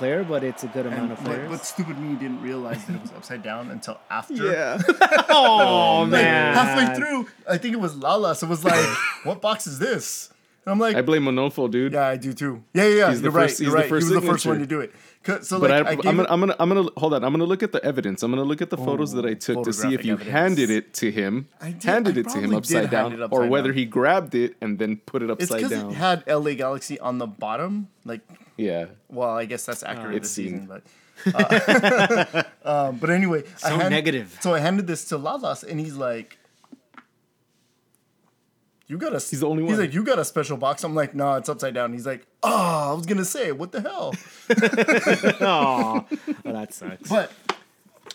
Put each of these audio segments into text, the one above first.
well, no, not every player, but it's a good amount And, of players. but stupid me didn't realize that it was upside down until after. Yeah. oh Like, man! halfway through, I think it was Lala. So it was like, what box is this? And I'm like, I blame Monofo, dude. yeah, I do too. Yeah, yeah, yeah. He's you're right. first- You're he's the right. first he was the first one to do it. 'Cause- So But like, I, I, am gonna, I'm gonna, I'm gonna hold on. I'm gonna look at the evidence. I'm gonna look at the photos that I oh, took to see if you evidence. handed it to him, I did- handed I it to him upside down, hand it or whether down. he grabbed it and then put it it's upside because down. it had LA Galaxy on the bottom. Like, yeah, well, I guess that's accurate It this seemed. season, but. Uh, um, but anyway, I So hand- negative. So I handed this to Lalas, and he's like, "You got a." He's the only one. He's like, "You got a special box." I'm like, "No, it's upside down." He's like, "Oh, I was gonna say, what the hell?" Aw. oh, that sucks. But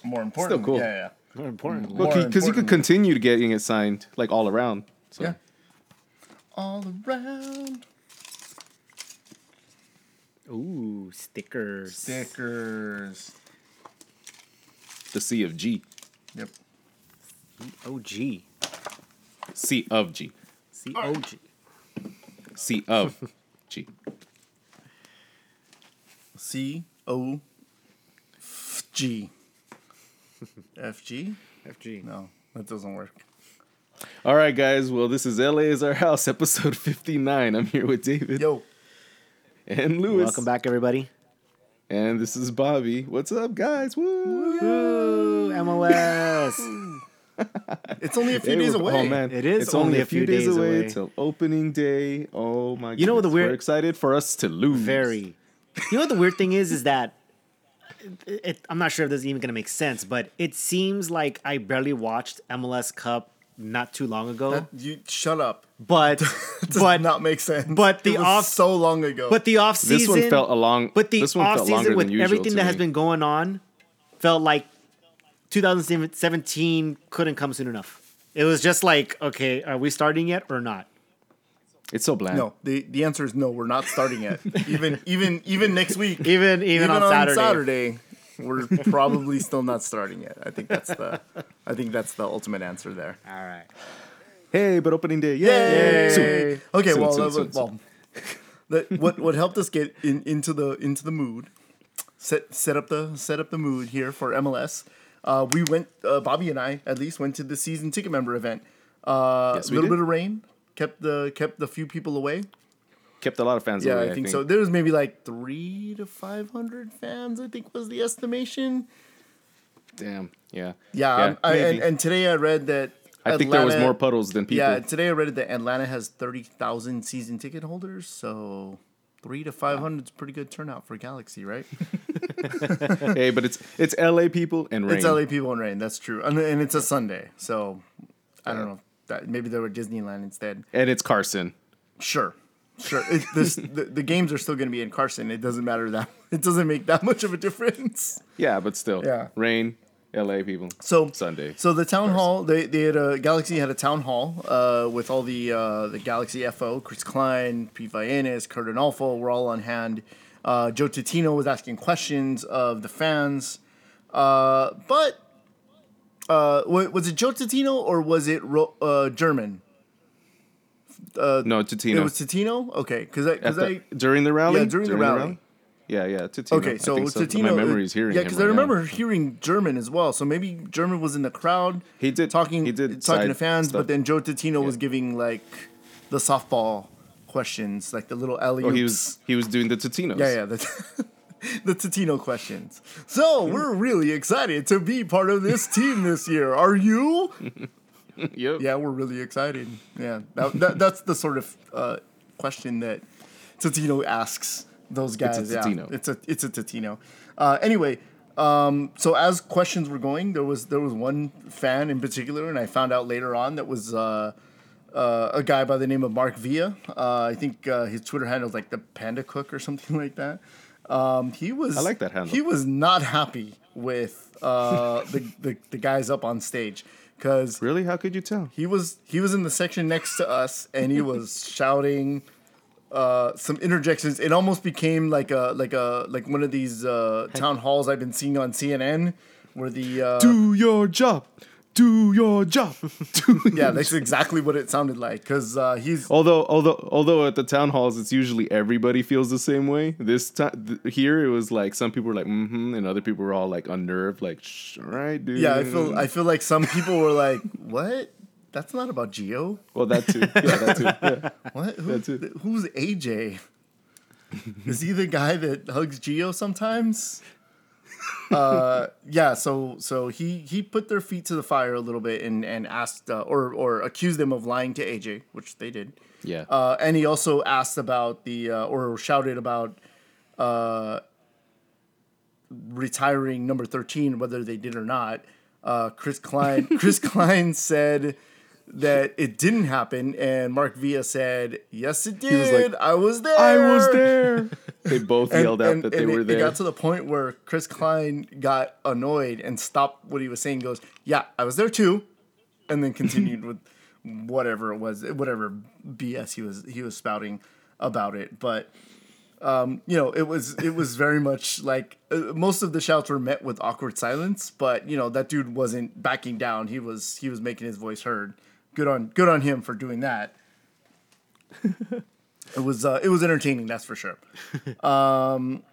more important, cool. yeah, yeah. More important. More because you could important. continue getting it signed like all around. So Yeah. All around Ooh, stickers. stickers. the C of G, Yep. OG. C of G, C O G. C of G. C O F G. F G? FG. No, that doesn't work. All right, guys. Well, this is LA is our house, episode 59. I'm here with David Yo, and Lewis. Welcome back, everybody. And this is Bobby. What's up, guys? Woo! Ooh, MLS. it's only a few Hey, days oh, away. Oh man, It is It's only, a few days, away, away. till opening day. Oh my! You know what the weird- We're excited for us to lose. Very. You know what the weird thing is? Is that it, it- I'm not sure if this is even going to make sense, but it seems like I barely watched MLS Cup not too long ago. That- you shut up. but Does but not make sense. but the It was off- so long ago. but the off season. This one felt a long. But the this one off felt season with everything to that has been going on felt like 2017 couldn't come soon enough. It was just like, okay, are we starting yet or not? It's so bland. no, the the answer is no. We're not starting yet. even even even next week. Even even, on, Saturday. Saturday, we're probably still not starting yet. I think that's the I think that's the ultimate answer there. All right. Hey, but opening day. Yay! Yay! Soon. Okay, Soon, well, soon, uh, soon, well, that, what what helped us get in, into the into the mood, set set up the set up the mood here for MLS. Uh, we went, uh, Bobby and I at least went to the season ticket member event. Uh, Yes, a we little did. bit of rain kept the kept the few people away. Kept a lot of fans Yeah, away. I think so. There was maybe like three to five hundred fans. I think was the estimation. Damn. Yeah. Yeah, um, I, and, and today I read that. I think there was more puddles than people. Yeah, today I read that Atlanta has thirty thousand season ticket holders, so three to five hundred is pretty good turnout for Galaxy, right? hey, but it's it's LA people and rain. It's LA people in rain. That's true, and, and it's a Sunday, so I don't know. That maybe they were Disneyland instead. and it's Carson. Sure, sure. It, this the, the games are still going to be in Carson. It doesn't matter that it doesn't make that much of a difference. Yeah, but still. Yeah. Rain, LA people. So Sunday. So the town hall, they, they had a Galaxy had a town hall uh, with all the uh, the Galaxy FO, Chris Klein, Pete Vayenas, Kurt Onalfo were all on hand. Uh, Joe Titino was asking questions of the fans, uh, but uh, was it Joe Titino or was it Ro- uh, no, Totino. It was Titino. Okay, because I At because the- I during the rally. Yeah, during the rally. Yeah, yeah, Totino. Okay, so, think Totino. My memory is hearing Yeah, because right I now. remember hearing German as well. So maybe German was in the crowd. He did- talking. he did talking to fans, stuff. but then Joe Totino was giving like the softball questions, like the little alley Oh, he was he was doing the Totinos. Yeah, yeah, the, the Totino questions. So we're really excited to be part of this team this year. Are you? Yep. Yeah, we're really excited. Yeah, that, that, that's the sort of uh, question that Totino asks those guys. It's yeah, Totino. it's a it's a Totino. Uh, anyway, um, so as questions were going, there was there was one fan in particular, and I found out later on that was. Uh, uh, a guy by the name of Mark Villa. Uh, I think uh, his Twitter handle is like the Panda Cook or something like that. Um, he was. I like that handle. He was not happy with uh, the, the the guys up on stage because Really? How could you tell? he was he was in the section next to us and he was shouting uh, some interjections. It almost became like a like a like one of these uh, town halls I've been seeing on CNN where the uh, Do your job. Do your job. Do Yeah, that's exactly what it sounded like. Because uh, he's Although, although, although at the town halls, it's usually everybody feels the same way. This time th- here, it was like some people were like, "Mm-hmm," and other people were all like unnerved, like, Shh, "All right, dude." yeah. I feel I feel like some people were like, "What? That's not about Gio. Well, that too. Yeah, that too. Yeah. What? Who, That's it. Who's AJ? Is he the guy that hugs Gio sometimes? Uh, yeah. So so he he put their feet to the fire a little bit and and asked uh, or or accused them of lying to AJ, which they did. Yeah. Uh, and he also asked about the uh, or shouted about uh, retiring number thirteen, whether they did or not. Uh, Chris Klein Chris Klein said that it didn't happen, and Mark Villa said, "Yes, it did. was like, I was there. I was there. They both And, yelled out and- that they and were it, there. It got to the point where Chris Klein got annoyed and stopped what he was saying. Goes, "Yeah, I was there too," and then continued with whatever it was, whatever BS he was he was spouting about it. But um, you know, it was it was very much like uh, most of the shouts were met with awkward silence. But you know, that dude wasn't backing down. He was he was making his voice heard. Good on good on him for doing that. it was uh, it was entertaining, that's for sure. Um,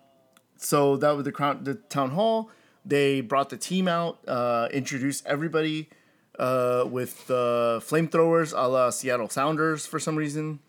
so that was the crown, the town hall. They brought the team out, uh, introduced everybody uh, with uh, flamethrowers, a la Seattle Sounders for some reason.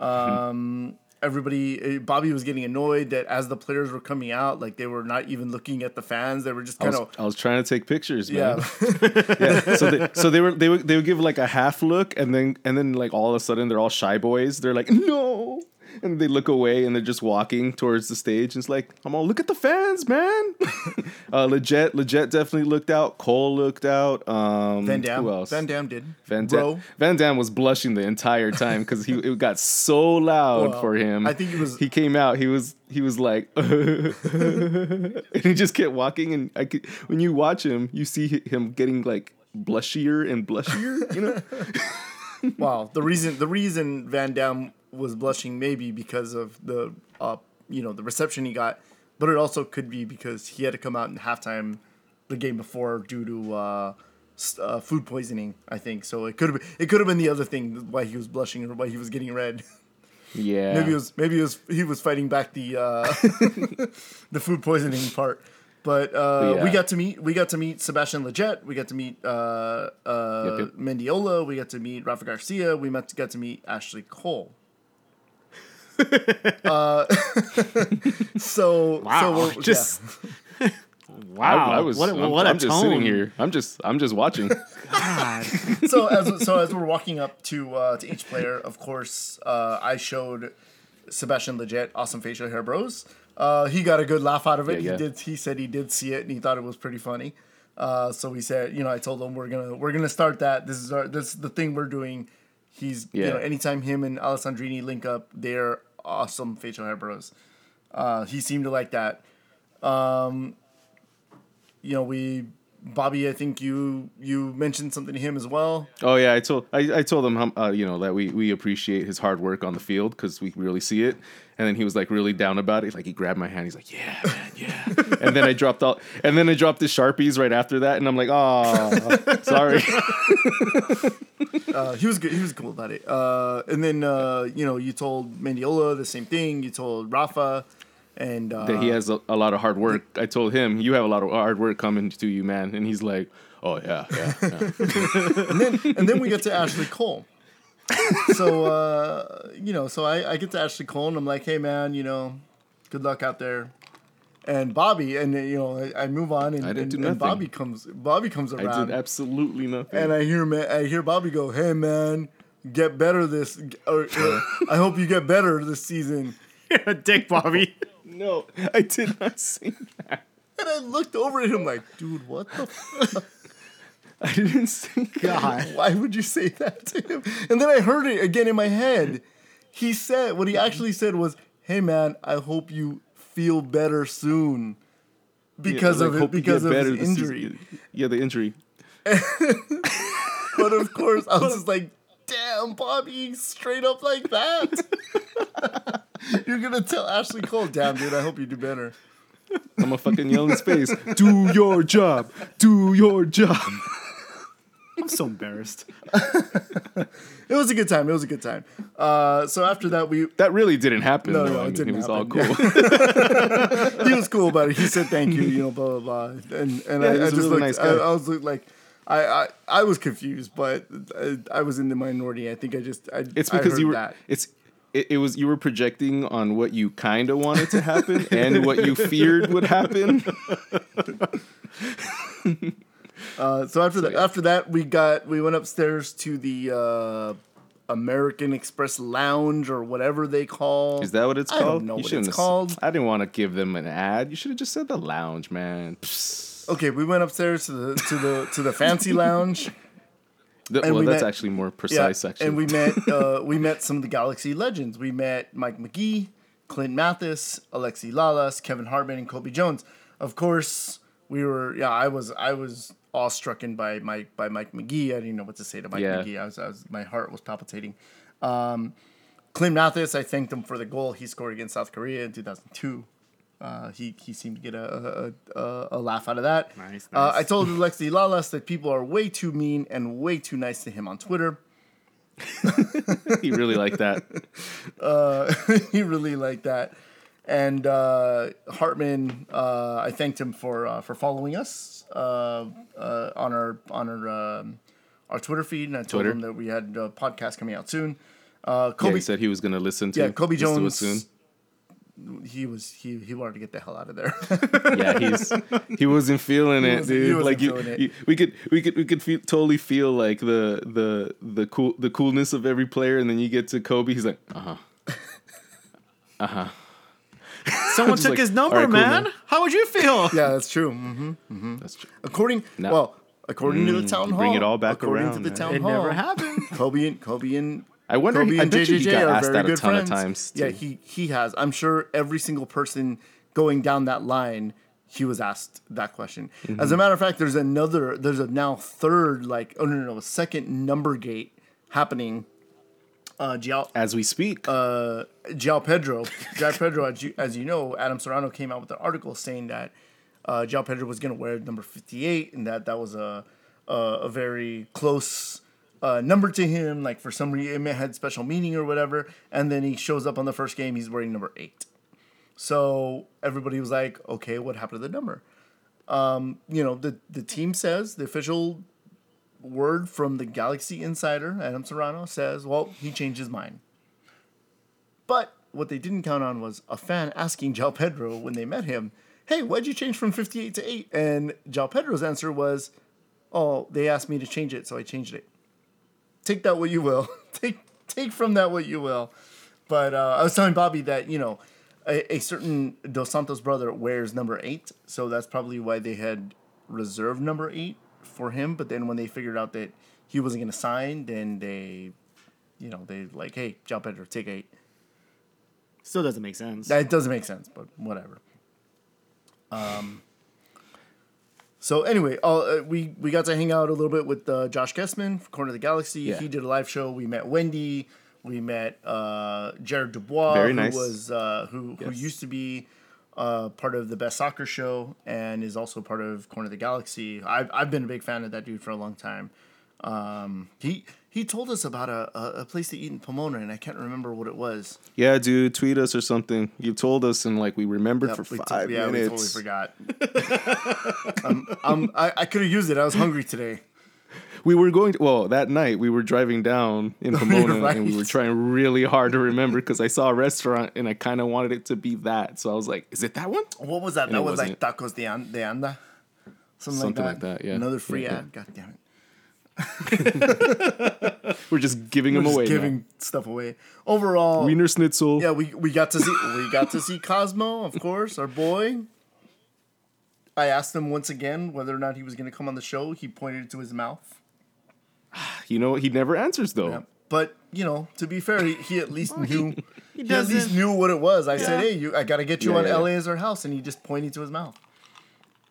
Um, everybody, uh, Bobby was getting annoyed that as the players were coming out, like they were not even looking at the fans. They were just I kind was, of I was trying to take pictures, man. yeah. yeah. So they, so they were they would they would give like a half look and then and then like all of a sudden they're all shy boys. They're like no, and they look away and they're just walking towards the stage. And it's like I'm all look at the fans, man. uh, legit, legit definitely looked out. Cole looked out. Um, Van Damme. Who else? Van Damme did. Van. Dam. Van Damme was blushing the entire time because he it got so loud Well, for him. I think he was- He came out. He was he was like, and he just kept walking. And I could when you watch him, you see him getting like blushier and blushier. You know. Wow. The reason the reason Van Damme was blushing maybe because of the uh you know the reception he got, but it also could be because he had to come out in halftime the game before due to uh, uh, food poisoning. I think so. It could have been, it could have been the other thing why he was blushing or why he was getting red. Yeah. Maybe it was maybe it was he was fighting back the uh, the food poisoning part. But uh, we got to meet we got to meet Sebastian Lletget. We got to meet uh, uh, Yep, yep. Mendiola. We got to meet Rafa Garcia. We met got to meet Ashley Cole. Uh, so Wow, so we're, just- yeah. Wow, I, I was. what, a- I'm, what a I'm just tone. sitting here. I'm just. I'm just watching. God. so as so as we're walking up to uh, to each player, of course, uh, I showed Sebastian Lletget awesome facial hair bros. Uh, he got a good laugh out of it. Yeah, yeah. He did. He said he did see it and he thought it was pretty funny. Uh, so we said, you know, I told him we're gonna we're gonna start that. This is our this is the thing we're doing. He's you Yeah. know anytime him and Alessandrini link up, they're awesome facial hair bros. Uh, he seemed to like that. Um, you know, we Bobby, I think you you mentioned something to him as well. Oh yeah, I told I, I told him how, uh, you know that we we appreciate his hard work on the field because we really see it. And then he was like really down about it. Like he grabbed my hand. He's like, "Yeah, man, yeah." and then I dropped all. And then I dropped the sharpies right after that. And I'm like, "Oh, sorry." Uh, he was good. He was cool about it. Uh, and then uh, you know you told Mendiola the same thing. You told Rafa, and uh, that he has a, a lot of hard work. I told him, "You have a lot of hard work coming to you, man." And he's like, "Oh yeah, yeah." yeah. and then and then we get to Ashley Cole. so uh, you know, so I, I get to Ashley Cole and I'm like, hey man, you know, good luck out there. And Bobby, and you know, I, I move on, and, I didn't and, do and. Bobby comes, Bobby comes I around, did absolutely nothing. and I hear ma- I hear Bobby go, "Hey man, get better this, or, or, I hope you get better this season." Dick Bobby. No, I did not say that. And I looked over at him like, "Dude, what the? I didn't say God. why would you say that to him?" And then I heard it again in my head. He said what he actually said was, "Hey man, I hope you feel better soon." Because Yeah, of like, it, because of injury. season. Yeah, the injury. But of course, I was just like, "Damn, Bobby, straight up like that." You're gonna tell Ashley Cole, "Damn, dude, I hope you do better." I'm a fucking yell in space. Do your job. Do your job. I'm so embarrassed. It was a good time. It was a good time. Uh, so after that, we That really didn't happen. No, though. no, it didn't It was all happen. cool. he was cool about it. He said thank you, you know, blah blah blah, and and Yeah, I, he's I a just really looked. nice I. I was like, I, I I was confused, but I, I was in the minority. I think I just I, It's because you were. that. It's. It, it was you were projecting on what you kind of wanted to happen and what you feared would happen. Uh, so after that, after that, we got we went upstairs to the uh, American Express Lounge or whatever they call. Is that what it's called? I don't know you what it's called. I didn't want to give them an ad. You should have just said the lounge, man. Psst. Okay, we went upstairs to the to the to the fancy lounge. The- well, we that's met- actually more Yeah, precise. actually, and we met uh, we met some of the Galaxy legends. We met Mike Magee, Clint Mathis, Alexi Lalas, Kevin Hartman, and Cobi Jones. Of course, we were yeah. I was I was awestrucken by Mike by Mike Magee. I didn't know what to say to Mike Yeah. Magee. I was, I was my heart was palpitating. Um, Clint Mathis, I thanked him for the goal he scored against South Korea in two thousand two. Uh, he he seemed to get a a, a, a laugh out of that. Nice, Uh. I told Alexi Lalas that people are way too mean and way too nice to him on Twitter. he really liked that. he really liked that. And uh, Hartman, uh, I thanked him for uh, for following us uh, uh, on our on our um, our Twitter feed, and I told Twitter. him that we had a podcast coming out soon. Uh, Yeah, Cobi, he said he was going to listen to. yeah, Cobi listen to it Jones. Soon. He was he he wanted to get the hell out of there. Yeah, he's he wasn't feeling it, wasn't- he dude. wasn't like you, it. you- we could we could we could feel, totally feel like the the the cool the coolness of every player, and then you get to Cobi, he's like, uh huh. Uh huh. Someone took like, his number, "All right, cool, man. man." How would you feel? yeah, that's true. Mm-hmm. Mm-hmm. That's true. According No. well, according to the town hall, bring it all back according around, to the man. town It hall, never happened. Cobi and Cobi and I wonder. Cobi I and bet you he JJJ got asked that a ton friends. of times. Yeah, he he has. I'm sure every single person going down that line, he was asked that question. Mm-hmm. As a matter of fact, there's another. There's a now third like oh no no, no second number gate happening. Uh, João, as we speak. uh, João Pedro, João Pedro, as you, as you know, Adam Serrano came out with an article saying that uh, João Pedro was going to wear number 58 and that that was a, a, a very close uh, number to him. Like for some reason, it had special meaning or whatever. And then he shows up on the first game, he's wearing number eight. So everybody was like, okay, what happened to the number? Um, you know, the, the team says, the official word from the Galaxy insider, Adam Serrano, says, well, he changed his mind. But what they didn't count on was a fan asking João Pedro when they met him, hey, why'd you change from 58 to 8? And João Pedro's answer was, oh, they asked me to change it, so I changed it. Take that what you will. take take from that what you will. But uh, I was telling Bobby that, you know, a, a certain Dos Santos brother wears number 8, so that's probably why they had reserved number 8 for him. But then when they figured out that he wasn't going to sign, then they, you know, they like, hey, João Pedro, take 8. Still doesn't make sense. That doesn't make sense, but whatever. Um. So anyway, uh, we we got to hang out a little bit with uh, Josh Kessman, from Corner of the Galaxy. Yeah. He did a live show. We met Wendy. We met uh, Jared Dubois, Very who was uh, who who used to be uh, part of the Best Soccer Show and is also part of Corner of the Galaxy. I've I've been a big fan of that dude for a long time. Um, he he told us about a, a, place to eat in Pomona, and I can't remember what it was. yeah, dude, tweet us or something. You told us, and like we remembered Yep, for we five yeah, minutes. we totally forgot. um, um, I, I could have used it. I was hungry today. We were going to, well, that night we were driving down in Pomona right. and we were trying really hard to remember because I saw a restaurant and I kind of wanted it to be that. So I was like, is it that one? What was that? And that was like tacos de, an- de anda. Something, Something like, that. like that, yeah. Another free Yeah, ad. God damn it. We're just giving We're them just away. giving now. stuff away. Overall, Wiener Schnitzel. yeah, we, we got to see we got to see Cosmo, of course, our boy. I asked him once again whether or not he was going to come on the show. He pointed to his mouth. You know, he never answers though. Yeah. But you know, to be fair, he, he at least knew. He, at doesn't- least knew what it was. I said, "Hey, you, I gotta get you Yeah, on yeah. LA as our house," and he just pointed to his mouth.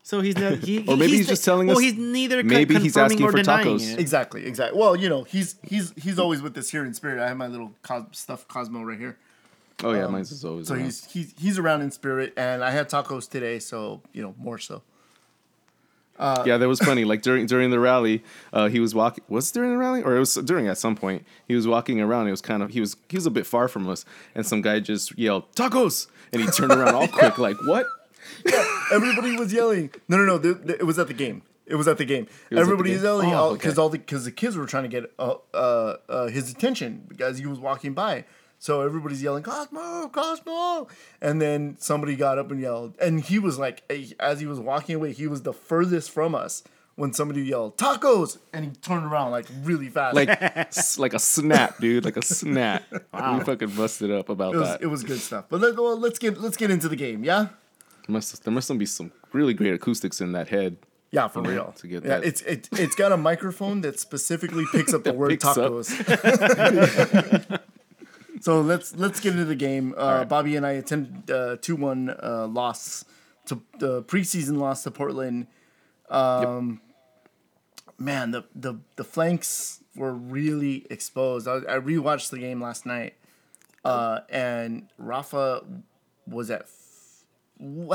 So he's not. He, Or maybe he's just telling well, us- Well, he's neither. maybe con- he's confirming asking or for denying tacos. it. Exactly, exactly. Well, you know, he's he's he's always with us here in spirit. I have my little cos- stuffed Cosmo right here. Oh yeah, mine's is always. So around. he's he's he's around in spirit, and I had tacos today, so you know more so. yeah, that was funny. Like during during the rally, uh, he was walking. Was it during the rally, or it was during at some point? He was walking around. It was kind of he was he was a bit far from us, and some guy just yelled tacos, and he turned around all quick, like what? Everybody was yelling. No, no, no. th- th- it was at the game. It was at the game. the Everybody was yelling Oh, because okay. all the because the kids were trying to get uh, uh, uh, his attention because he was walking by. So everybody's yelling Cosmo, Cosmo, and then somebody got up and yelled, and he was like, eh, as he was walking away, he was the furthest from us when somebody yelled tacos, and he turned around like really fast. Like s- like a snap, dude, like a snap. We fucking busted up about it was that. it was good stuff. But let, well, let's get let's get into the game. Yeah. Must there must be some really great acoustics in that head. Yeah, for Yeah, real. to get yeah, that. it's it, it's got a microphone that specifically picks up the word tacos. so let's let's get into the game. Uh, Bobby and I attended uh, two one uh, loss to the preseason loss to Portland. Um, Man, the, the the flanks were really exposed. I, I rewatched the game last night, uh, and Rafa was at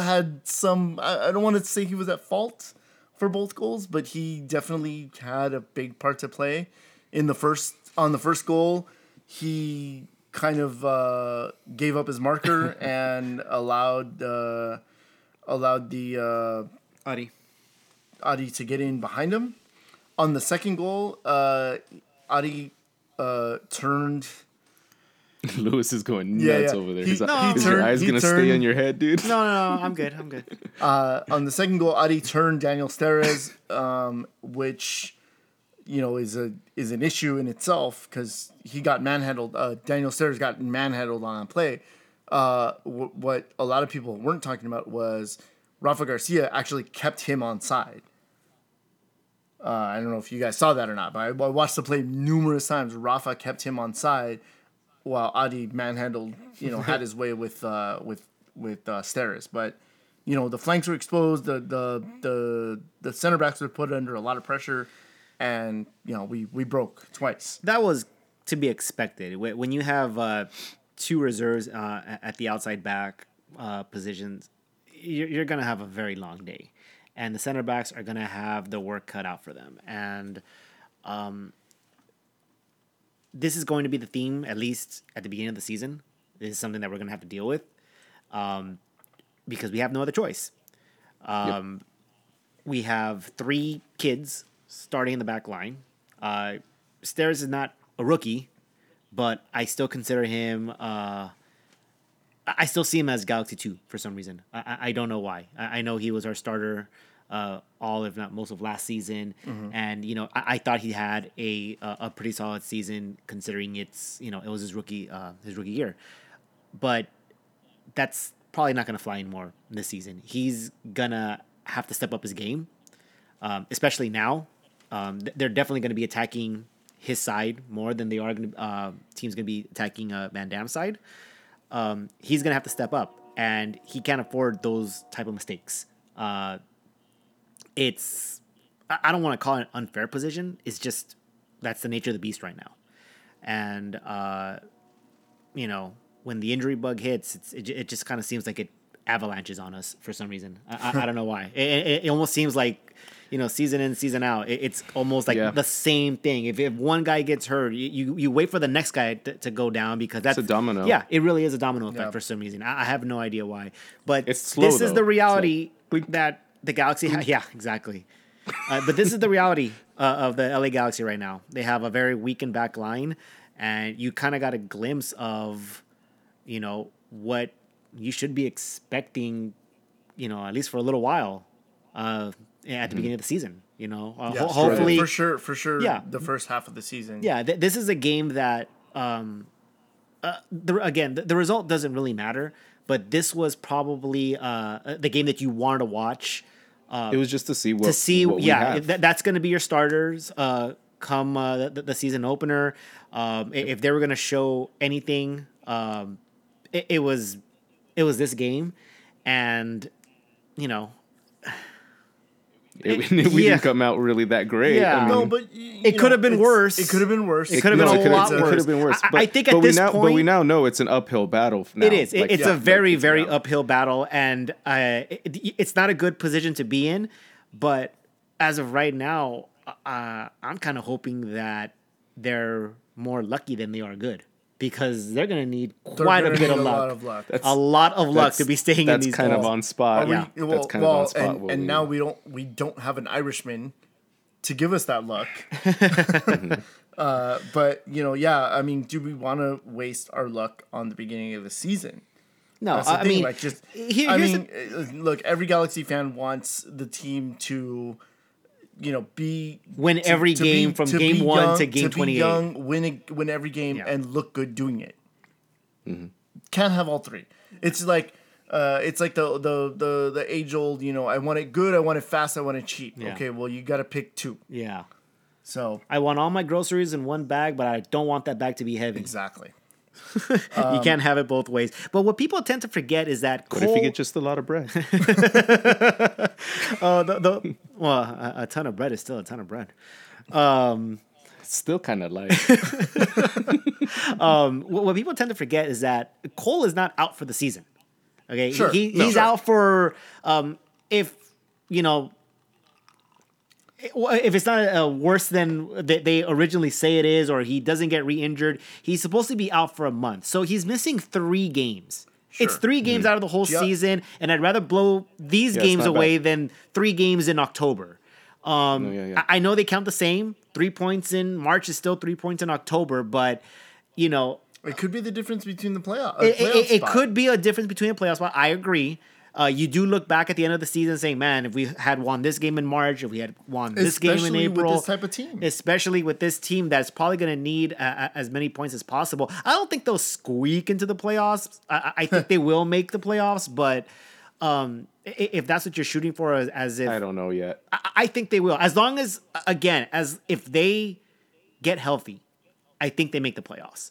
had some. I, I don't want to say he was at fault for both goals, but he definitely had a big part to play in the first on the first goal. He kind of uh, gave up his marker and allowed uh, allowed the uh, Adi. Adi to get in behind him. On the second goal, uh, Adi uh, turned. Lewis is going nuts Yeah, over there. He- Is, No. is he your eyes gonna stay turned- on your head, dude? No, no, no, I'm good. I'm good. Uh, on the second goal, Adi turned Daniel Steres, um, which you know is a is an issue in itself because he got manhandled. Uh, Daniel Steres got manhandled on a play. Uh, w- what a lot of people weren't talking about was Rafa Garcia actually kept him on side. Uh, I don't know if you guys saw that or not, but I, I watched the play numerous times. Rafa kept him on side while Adi manhandled, you know, had his way with uh, with with uh, Steres. But you know, the flanks were exposed. The the the the center backs were put under a lot of pressure, and you know, we we broke twice. That was to be expected. Wh- When you have uh, two reserves uh, at the outside back uh, positions, you're, you're to have a very long day. And the center backs are to have the work cut out for them. And um, this is going to be the theme, at least at the beginning of the season. This is something that we're going to have to deal with um, because we have no other choice. Um, We have three kids starting in the back line. Uh, Steres is not a rookie, but I still consider him. Uh, I still see him as Galaxy Two for some reason. I, I- I don't know why. I, I know he was our starter uh, all, if not most, of last season, and you know I, I thought he had a, a a pretty solid season considering it's you know it was his rookie uh, his rookie year, but that's probably not going to fly anymore this season. He's gonna have to step up his game, um, especially now. Um, th- they're definitely going to be attacking his side more than they are going to. Uh, teams going to be attacking uh, Van Damme's side. Um, he's going to have to step up, and he can't afford those type of mistakes. Uh, it's I I don't want to call it an unfair position. It's just that's the nature of the beast right now, and uh, you know when the injury bug hits, it's, it, it just kind of seems like it avalanches on us for some reason. I, I, I don't know why. It, it, it almost seems like you know season in season out. It, it's almost like Yeah. the same thing. If, if one guy gets hurt, you, you, you wait for the next guy to, to go down because that's a domino. Yeah, it really is a domino effect Yeah. for some reason. I, I have no idea why, but It's slow, this is the reality like, that the Galaxy. Ha- yeah, exactly. Uh, but this is the reality uh, of the LA Galaxy right now. They have a very weakened back line, and you kind of got a glimpse of, you know, what you should be expecting, you know, at least for a little while, uh, at the beginning of the season. You know, uh, ho- hopefully, for sure, for sure. Yeah. the first half of the season. yeah, th- this is a game that, um, uh, the, again, the, the result doesn't really matter. But this was probably uh, the game that you wanted to watch It was just to see what to see what yeah that's going to be your starters uh come uh, the, the season opener. Um i- if they were going to show anything um it, it was it was this game. And you know It- it- we yeah. didn't come out really that great. Yeah. I mean, No, but y- It you could have been worse. It could have been worse. It could have no, been a could've- lot It could worse. have been worse. I- But, I think but at we this now, but we point- now know it's an uphill battle. Now. It is. Like, it's yeah, a very, like, very yeah. uphill battle, and uh, it, it's not a good position to be in. But as of right now, uh, I'm kind of hoping that they're more lucky than they are good because they're going to need quite a bit need of a luck. lot of luck. a lot of luck to be staying in that's these kind of on spot. We- yeah. well, that's kind well, of on spot. and, what and we- now we don't we don't have an Irishman to give us that luck. uh, but you know, yeah, I mean, do we want to waste our luck on the beginning of the season? No, That's the I, I thing. mean, like just here- I mean, uh, look, every Galaxy fan wants the team to, you know, be Win to- every to be- game from game be one young- to game be 28. young, win a, win every game, Yeah. and look good doing it. Mm-hmm. Can't have all three. It's like. Uh, it's like the, the the the age old, you know. I want it good, I want it fast, I want it cheap. Yeah. Okay, well, you got to pick two. yeah. So I want all my groceries in one bag, but I don't want that bag to be heavy. exactly. you can't have it both ways. But what people tend to forget is that What Cole, if you get just a lot of bread? uh, the, the, well, a, a ton of bread is still a ton of bread. It's still kind of like Um, what, what people tend to forget is that Cole is not out for the season. Okay, Sure. he, No. he's Sure. out for um, if you know if it's not uh, worse than they, they originally say it is, or he doesn't get re-injured, he's supposed to be out for a month. So he's missing three games. It's three games out of the whole Yeah. season, and I'd rather blow these Yeah, games away bad. than three games in October. Um, No, yeah, yeah. I, I know they count the same. Three points in March is still three points in October, but you know It could be the difference between the playoff. it, playoff it, it spot. could be a difference between a playoff spot. I agree. Uh, you do look back at the end of the season saying, man, if we had won this game in March, if we had won this game in Especially with April, this type of team. especially with this team that's probably going to need uh, as many points as possible. I don't think they'll squeak into the playoffs. I, I I think they will make the playoffs, but um, if that's what you're shooting for, as, as if I don't know yet. I, I think they will. As long as again, as if they get healthy, I think they make the playoffs.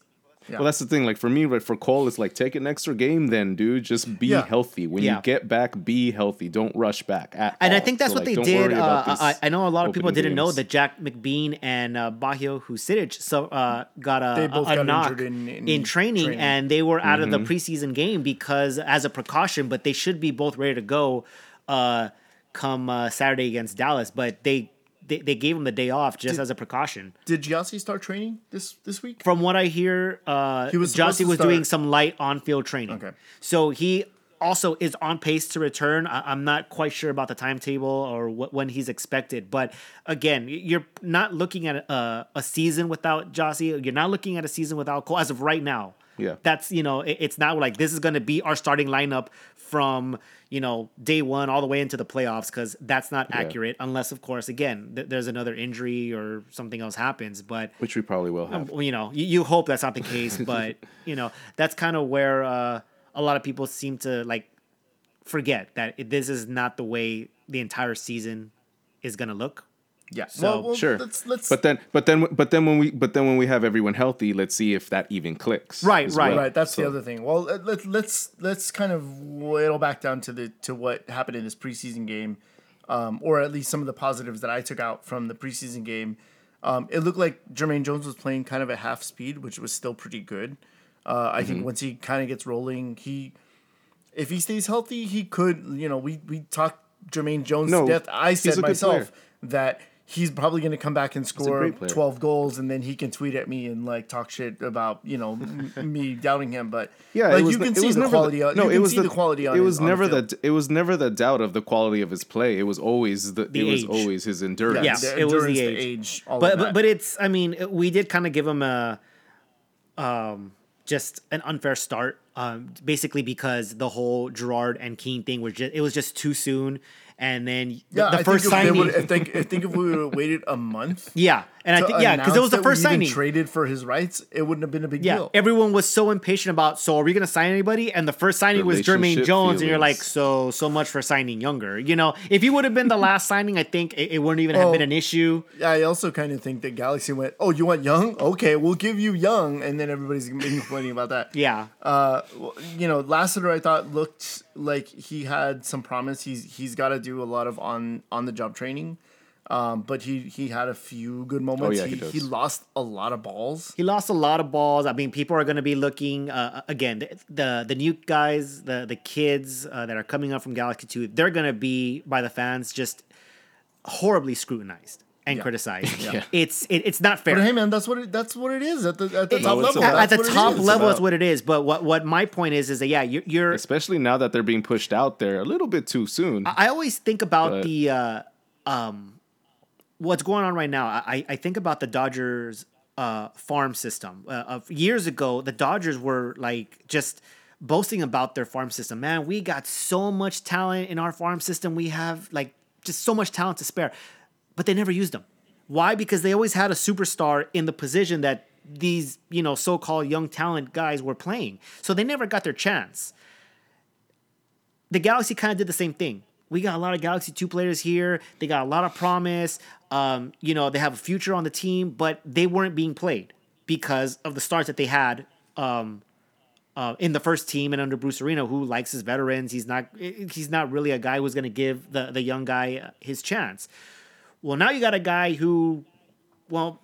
Yeah. Well, that's the thing. Like for me, like for Cole, it's like take an extra game, then, dude. Just be Yeah. healthy. When Yeah. you get back, be healthy. Don't rush back. At And I think that's So, what like, they did. Uh, I, I know a lot of people didn't know that Jack McBean and uh, Baggio Husidic so uh, got a, They both a, a got knock in, in- in training, training. and they were out of Mm-hmm. the preseason game because as a precaution. But they should be both ready to go uh, come uh, Saturday against Dallas. But they they, they gave him the day off just as a precaution. Did Gyasi start training this this week? From what I hear, uh, He was to was doing some light on-field training. Okay. So he also is on pace to return. I, I'm not quite sure about the timetable or what, when he's expected. But again, you're not looking at a, a season without Gyasi. You're not looking at a season without Cole as of right now. Yeah. That's, you know, it- it's not like this is going to be our starting lineup from, you know, day one all the way into the playoffs because that's not Yeah. accurate unless, of course, again, th- there's another injury or something else happens. But which we probably will have. well, you know, you, you hope that's not the case, but you know, that's kind of where uh, a lot of people seem to like forget that it, this is not the way the entire season is gonna look. Yeah. So- well, well, Sure. Let's let's But then, but then, but then when we, but then when we have everyone healthy, let's see if that even clicks. Right, right. well. right. That's the other thing. Well, let, let's let's kind of whittle back down to the to what happened in this preseason game, um, or at least some of the positives that I took out from the preseason game. Um, it looked like Jermaine Jones was playing kind of at half speed, which was still pretty good. Uh, I Mm-hmm. think once he kind of gets rolling, he if he stays healthy, he could. You know, we we talked Jermaine Jones No, to death. I said myself that he's probably going to come back and score 12 goals and then he can tweet at me and like talk shit about you know me doubting him but Yeah, like it was you can it see was the quality the, of, no, it was the, the quality on it was on never field. the it was never the doubt of the quality of his play. It was always the, The it was always his endurance. Yeah, the it was the endurance, age. age all But of but but it's I mean we did kind of give him a um just an unfair start um basically because the whole Gerrard and Keane thing was just it was just too soon and then the, yeah, the I first think signing would, I think I think if we would have waited a month yeah and I think yeah because it was the that we first even signing traded for his rights it wouldn't have been a big Yeah, deal everyone was so impatient about. So are we gonna sign anybody? And the first signing was Jermaine Relationship Jones, and you're like, so so much for signing younger. You know, if he would have been the last signing, I think it, it wouldn't even have Oh. been an issue. Yeah, I also kind of think that Galaxy went oh you want young okay we'll give you young and then everybody's been complaining about that Yeah, uh, you know, Lassiter I thought looked like he had some promise. He's he's got to do a lot of on on the job training, um, but he he had a few good moments. yeah, he, he he, lost a lot of balls. he lost a lot of balls. I mean, people are gonna be looking uh, again. The, the the new guys, the the kids uh, that are coming up from Galaxy Two, they're gonna be by the fans just horribly scrutinized and Yeah. criticized. Yeah. It's it, it's not fair. But hey, man, that's what it, that's what it is at the at the It- top level. about- at the That's what it top is. level, about- it's what it is. But what what my point is is that yeah, you're, you're Especially now that they're being pushed out there a little bit too soon. I always think about But- the uh, um, what's going on right now. I, I think about the Dodgers uh, farm system. Uh, of years ago, the Dodgers were like just boasting about their farm system. Man, we got so much talent in our farm system. We have like just so much talent to spare, but they never used them. Why? Because they always had a superstar in the position that these you know so-called young talent guys were playing. So they never got their chance the Galaxy kind of did the same thing. We got a lot of Galaxy 2 players here. They got a lot of promise. Um, you know, they have a future on the team, but they weren't being played because of the starts that they had um, uh, in the first team and under Bruce Arena, who likes his veterans. He's not he's not really a guy who's going to give the, the young guy uh, his chance. Well, now you got a guy who, well,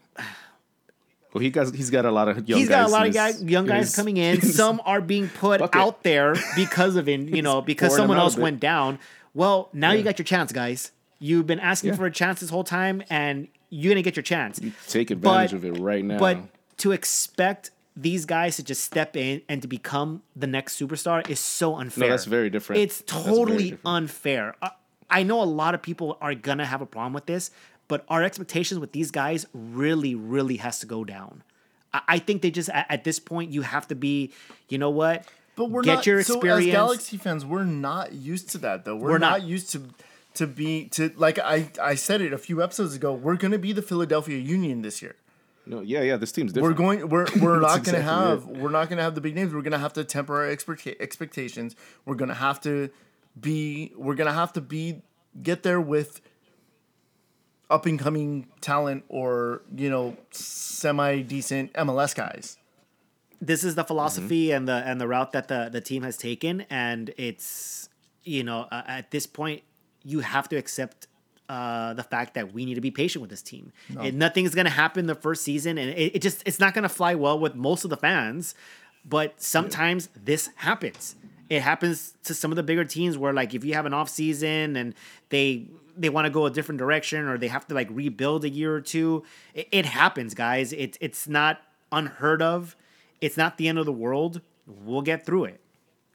well, he got he's got a lot of young he's guys. got a lot of guys, young guys his- coming in. Some are being put bucket. out there because of in you know because someone them out a else went down. Well, now you got your chance, guys. You've been asking Yeah. for a chance this whole time, and you're gonna get your chance. Take advantage But- of it right now. But to expect these guys to just step in and to become the next superstar is so unfair. No, that's very different. It's totally different. unfair. Uh, I, I know a lot of people are gonna have a problem with this, but our expectations with these guys really, really has to go down. I, I think they just at, at this point you have to be, you know what? But we're get not. your so experience. as Galaxy fans, we're not used to that though. We're, We're not. not. used to to be to like I I said it a few episodes ago. We're gonna be the Philadelphia Union this year. no, yeah, yeah, this team's different. We're going. We're we're not That's gonna exactly have. We're not gonna have the big names. We're gonna have to temper our expect- expectations. We're gonna have to be. We're gonna have to be get there with up and coming talent or you know semi decent MLS guys. this is the philosophy Mm-hmm. and the and the route that the the team has taken and it's you know uh, at this point you have to accept uh, the fact that we need to be patient with this team. And nothing's gonna happen the first season, and it, it just it's not gonna fly well with most of the fans. But sometimes this happens. It happens to some of the bigger teams where like if you have an off season and they they want to go a different direction or they have to like rebuild a year or two, it, it happens, guys. It's it's not unheard of. It's not the end of the world. We'll get through it.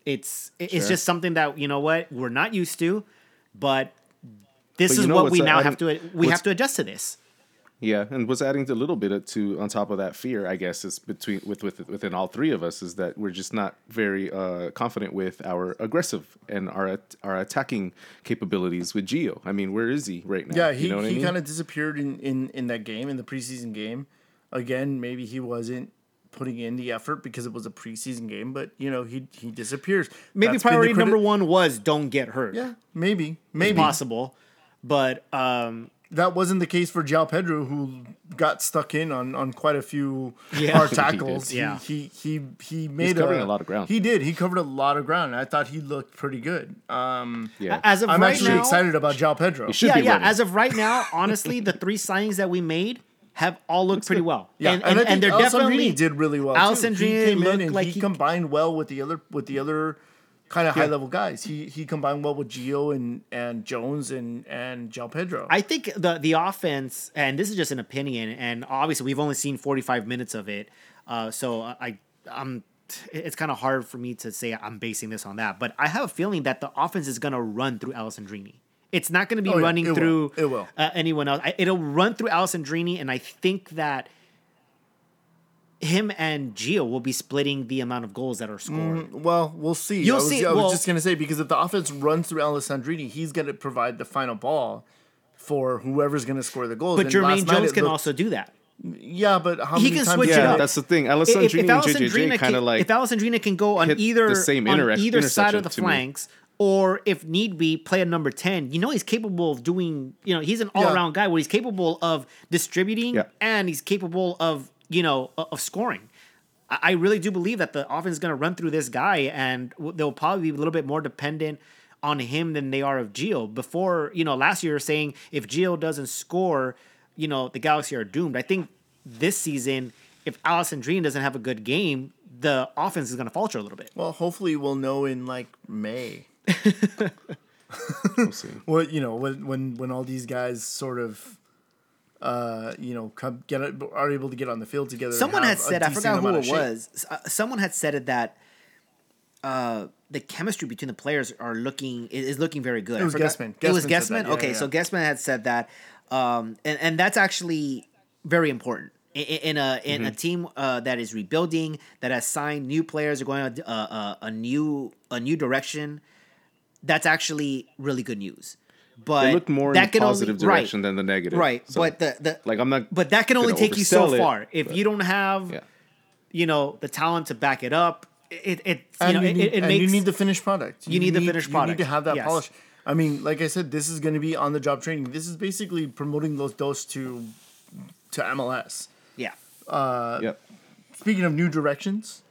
It's it's Sure. just something that you know what we're not used to, but this But you is know what we now adding- have to we have to adjust to this. Yeah, and what's adding a little bit to on top of that fear, I guess, is between with, with within all three of us is that we're just not very uh, confident with our aggressive and our our attacking capabilities with Gio. I mean, where is he right now? Yeah, he, you know what I he mean? kind of disappeared in, in, in that game, in the preseason game. Again, maybe he wasn't putting in the effort because it was a preseason game, but you know, he he disappears. Maybe That's been the priority criti- number one was don't get hurt. Yeah, maybe. It's Maybe. possible, but um, That wasn't the case for João Pedro, who got stuck in on, on quite a few Yeah. hard tackles. He, Yeah. he he he made covering a lot of ground. He did. He covered a lot of ground. I thought he looked pretty good. Um, yeah, as of I'm right actually now, excited about João Pedro. should yeah, be yeah. running. As of right now, honestly, the three signings that we made have all looked pretty well. Yeah, and, and, and, I think and they're Alessandrini definitely did really well. Alessandrini came looked in and like he, he- combined well with the other with the other kind of high level guys. He he combined well with Gio and and Jones and and João Pedro. I think the the offense, and this is just an opinion, and obviously we've only seen 45 minutes of it, uh, so I I'm it's kind of hard for me to say I'm basing this on that, but I have a feeling that the offense is gonna run through Alessandrini. It's not going to be Oh, yeah, running it will. through It will. Uh, anyone else. I, it'll run through Alessandrini, and I think that him and Gio will be splitting the amount of goals that are mm, scored. well, we'll see. You'll I was, see. I was Well- just gonna say because if the offense runs through Alessandrini, he's gonna provide the final ball for whoever's gonna score the goals. But And Jermaine last Jones it can looked- also do that. Yeah, but how He many can times? switch it up. that's the thing. If, Alessandrini if and JJJ Alessandrini kind can, of like if Alessandrini can go on either the same on interac- either side of the intersection to me. flanks, or if need be, play a number ten. You know he's capable of doing. You know he's an all around guy where he's capable of distributing Yeah. and he's capable of you know of scoring. I I really do believe that the offense is going to run through this guy, and they'll probably be a little bit more dependent on him than they are of Gio. Before, you know, last year saying if Gio doesn't score, you know, the Galaxy are doomed. I think this season, if Alessandrini doesn't have a good game, the offense is going to falter a little bit. Well, hopefully we'll know in like May. We'll see. Well, you know, when when when all these guys sort of, uh, you know, come get are able to get on the field together. Someone had said, I forgot who it was. Uh, Someone had said it that uh, the chemistry between the players are looking is is looking very good. It was forgot- Guessman. It was Guessman. Guessman. Yeah, okay, yeah, so. Guessman had said that, um, and and that's actually very important. In a in Mm-hmm. a team uh, that is rebuilding, that has signed new players, are going a, a, a new a new direction. That's actually really good news. But They looked more in that the can positive only, right, direction than the negative. Right, So, but the, the like I'm not. but that can only take you so it, far. If but- you don't have, yeah. you know, the talent to back it up, it it you And know you it, need, it, it and makes you need the finished product. You need the finished product. You need to have that Yes. polish. I mean, like I said, this is going to be on the job training. This is basically promoting those dos to to MLS. yeah. Yep. Speaking of new directions,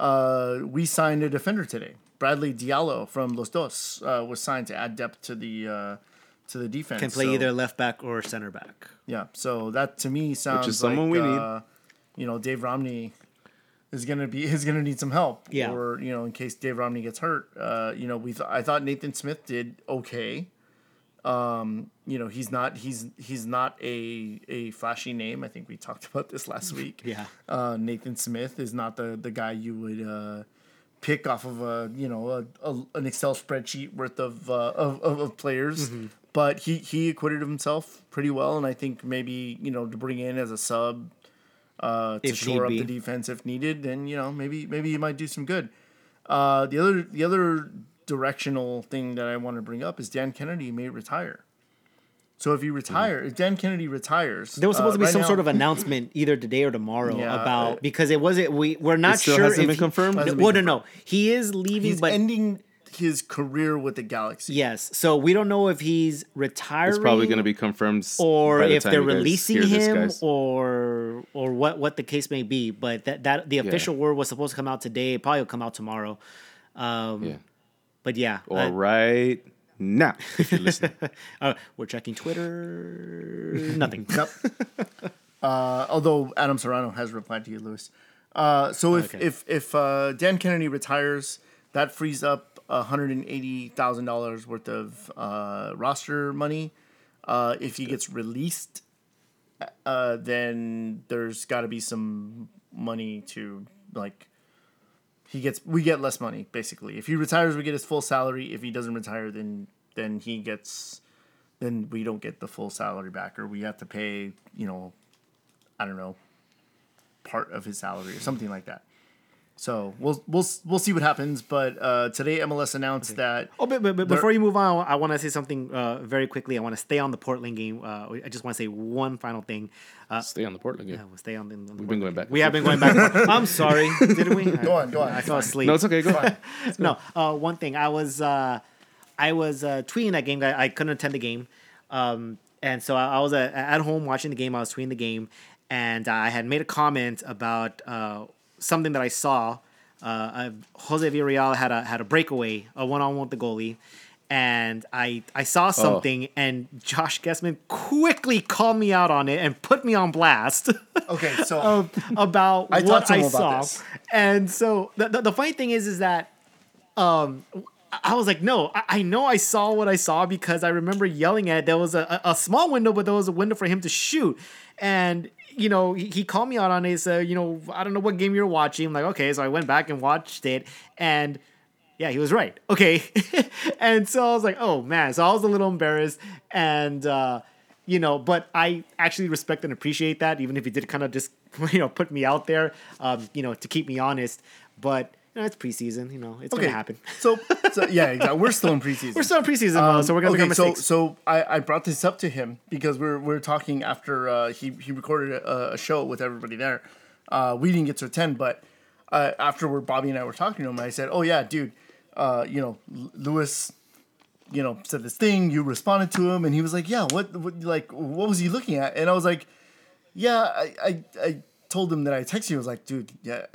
uh, we signed a defender today. Bradley Diallo from Los Dos uh, was signed to add depth to the uh, to the defense. Can play So- either left back or center back. Yeah, so that to me sounds someone like, we need. uh, You know, Dave Romney is gonna be is gonna need some help. Yeah. Or you know, in case Dave Romney gets hurt, uh, you know, we th- I thought Nathan Smith did okay. Um, you know, he's not he's he's not a a flashy name. I think we talked about this last week. Yeah. Uh, Nathan Smith is not the the guy you would. Uh, pick off of a you know a, a, an Excel spreadsheet worth of uh, of, of, of players, Mm-hmm. but he he acquitted himself pretty well, and I think maybe you know to bring in as a sub uh, to If shore up the defense if needed, then you know maybe maybe he might do some good. Uh, the other the other directional thing that I want to bring up is Dan Kennedy may retire. So if he retire, if Dan Kennedy retires, There was supposed uh, to be right some now- sort of announcement either today or tomorrow Yeah, about uh, because it wasn't we we're not still sure hasn't if been he- confirmed? Hasn't well, been no, no, he is leaving, he's but ending his career with the Galaxy. yes, so we don't know if he's retiring. It's probably going to be confirmed. or by the if time they're you guys releasing hear this, him or or what what the case may be but that that the official word was supposed to come out today it probably will come out tomorrow um Yeah. but yeah Or uh, right now, if you're listening. uh, we're checking twitter nothing Yep. uh, although Adam Serrano has replied to you, Lewis. Uh, so if Okay. if if uh, Dan Kennedy retires, that frees up hundred and eighty thousand dollars worth of uh, roster money. Uh, if he gets released, uh, then there's got to be some money to like. He gets we get less money basically. If he retires, we get his full salary. If he doesn't retire, then then he gets then we don't get the full salary back, or we have to pay, you know, I don't know, part of his salary or something like that. So we'll we'll we'll see what happens. But uh, today MLS announced that oh but, but, but before you move on i want to say something uh, very quickly i want to stay on the portland game uh, i just want to say one final thing uh, Stay on the Portland game. yeah, we'll stay on the, on the We've been going back. we have been going back i'm sorry didn't we Go on, go on. i fell asleep No, it's okay. Go ahead. no, uh, one thing I was uh, I was uh, tweeting that game. I, I couldn't attend the game, um, and so I, I was uh, at home watching the game. I was tweeting the game, and I had made a comment about uh, something that I saw. Uh, uh, Jose Villarreal had a had a breakaway, a one on one with the goalie. And I, I saw something, and Josh Gessman quickly called me out on it and put me on blast. okay, so of, about I what I about saw. this. And so the, the, the funny thing is, is that um, I was like, no, I, I know I saw what I saw because I remember yelling at it. There was a, a, a small window, but there was a window for him to shoot. And, you know, he, he called me out on said, you know, I don't know what game you're watching. I'm like, okay. So I went back and watched it. And yeah, he was right. Okay. and so I was like, oh man. So I was a little embarrassed. And, uh, you know, but I actually respect and appreciate that, even if he did kind of just, you know, put me out there, um, you know, to keep me honest. But, you know, it's preseason, you know, it's okay, to happen. so, so yeah, exactly. We're still in preseason. We're still in preseason, uh, so we're to okay, make so mistakes. so I, I brought this up to him because we're we're talking after uh, he he recorded a, a show with everybody there. Uh, we didn't get to attend, but uh, afterward, Bobby and I were talking to him. I said, "Oh yeah, dude, uh, you know, Lewis, you know, said this thing. You responded to him, and he was like, "Yeah, what, what like what was he looking at?" And I was like, "Yeah, I I, I told him that I texted you. I was like, dude, yeah,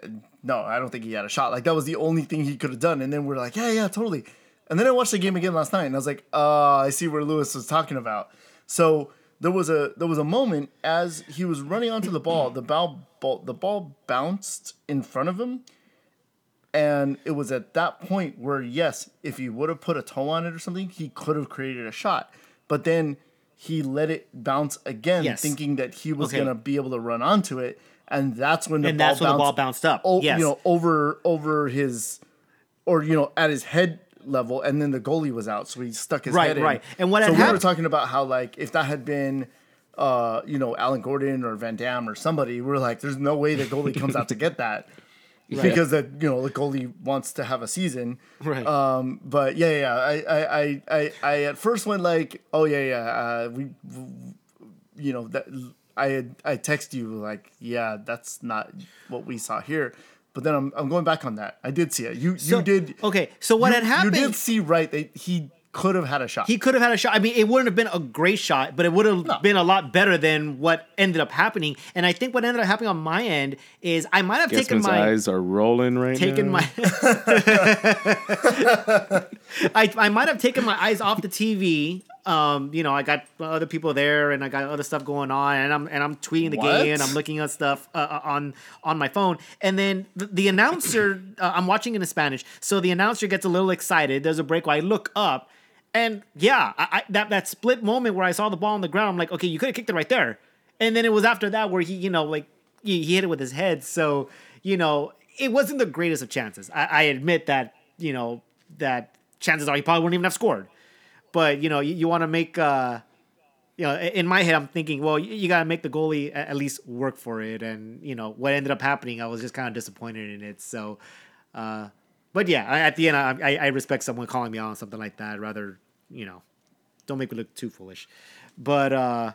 no, I don't think he had a shot. Like that was the only thing he could have done. And then we're like, yeah, yeah, totally. And then I watched the game again last night, and I was like, uh, I see where Lewis was talking about. So there was a there was a moment as he was running onto the ball, the ball, ball the ball bounced in front of him, And it was at that point where, yes, if he would have put a toe on it or something, he could have created a shot. But then he let it bounce again, Yes. thinking that he was Okay. going to be able to run onto it. And that's when the And ball that's when the bounced ball bounced up. o- yes. you know, over over his, or you know, at his head level, and then the goalie was out, so he stuck his Right, head in. right. And what so we were talking about how like if that had been, uh, you know, Alan Gordon or Van Damme or somebody, we're like, there's no way the goalie comes out to get that. Because the you know the goalie wants to have a season, Right. Um, but yeah, yeah, I, I, I, I, I at first went like, oh yeah, yeah, uh, we, you know that I had I text you like, yeah, that's not what we saw here. But then I'm, I'm going back on that. I did see it. You So- you did. Okay, so what you, had happened? You did see right that he could have had a shot. he could have had a shot. I mean, it wouldn't have been a great shot, but it would have No. been a lot better than what ended up happening. And I think what ended up happening on my end is I might have taken my eyes are rolling right taken now. my I, I might have taken my eyes off the TV. Um, you know, I got other people there, and I got other stuff going on, and I'm and I'm tweeting the What? game, and I'm looking at stuff uh, uh, on on my phone, and then the, the announcer, uh, I'm watching in Spanish, so the announcer gets a little excited. There's a break where I look up, and yeah, I, I, that that split moment where I saw the ball on the ground, I'm like, okay, you could have kicked it right there, and then it was after that where he, you know, like he, he hit it with his head, so you know, it wasn't the greatest of chances. I, I admit that, you know, that chances are he probably wouldn't even have scored. But you know, you, you want to make, uh, you know, in my head, I'm thinking, well, you, you got to make the goalie at least work for it. And you know, what ended up happening, I was just kind of disappointed in it. So, uh, but yeah, I, at the end, I, I I respect someone calling me out on something like that. Rather, you know, don't make me look too foolish. But, uh,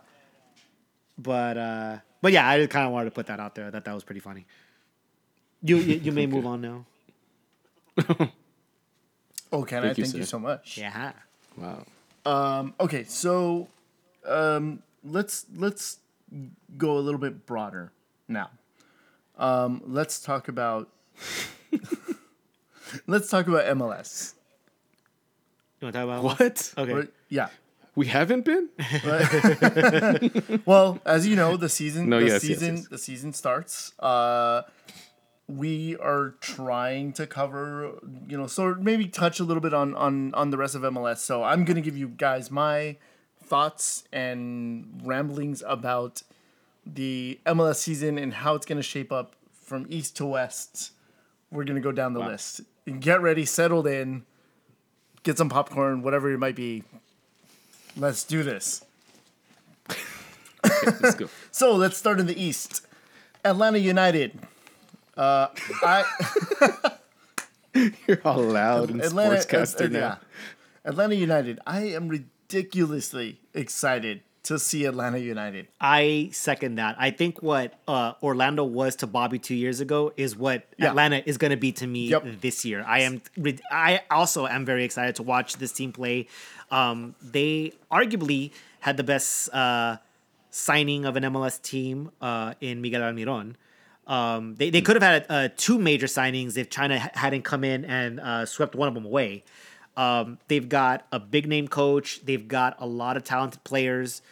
but, uh, but yeah, I just kind of wanted to put that out there. That that was pretty funny. You you, you may move on now. oh, can I? Thank you, Thank you so much. Yeah. Wow. Um, okay, so um, let's let's go a little bit broader now. Um, let's talk about let's talk about MLS. You want to talk about What? Okay. Or- yeah. We haven't been? Well, as you know, the season No, the yes, yes, season yes. the season starts. Uh, we are trying to cover, you know, so maybe touch a little bit on on on the rest of MLS. So I'm gonna give you guys my thoughts and ramblings about the MLS season and how it's gonna shape up from east to west. We're gonna go down the Wow. list. Get ready, settled in, get some popcorn, whatever it might be. Let's do this. Let's go. So let's start in the East. Atlanta United. Uh, I You're all loud and Atlanta, sportscaster uh, now. yeah. Atlanta United. I am ridiculously excited to see Atlanta United. I second that. I think what uh, Orlando was to Bobby two years ago is what Yeah. Atlanta is going to be to me Yep. this year. I am. I also am very excited to watch this team play. Um, they arguably had the best uh, signing of an MLS team uh, in Miguel Almiron. Um, they, they could have had uh, two major signings if China hadn't come in and uh, swept one of them away. Um, they've got a big name coach. They've got a lot of talented players.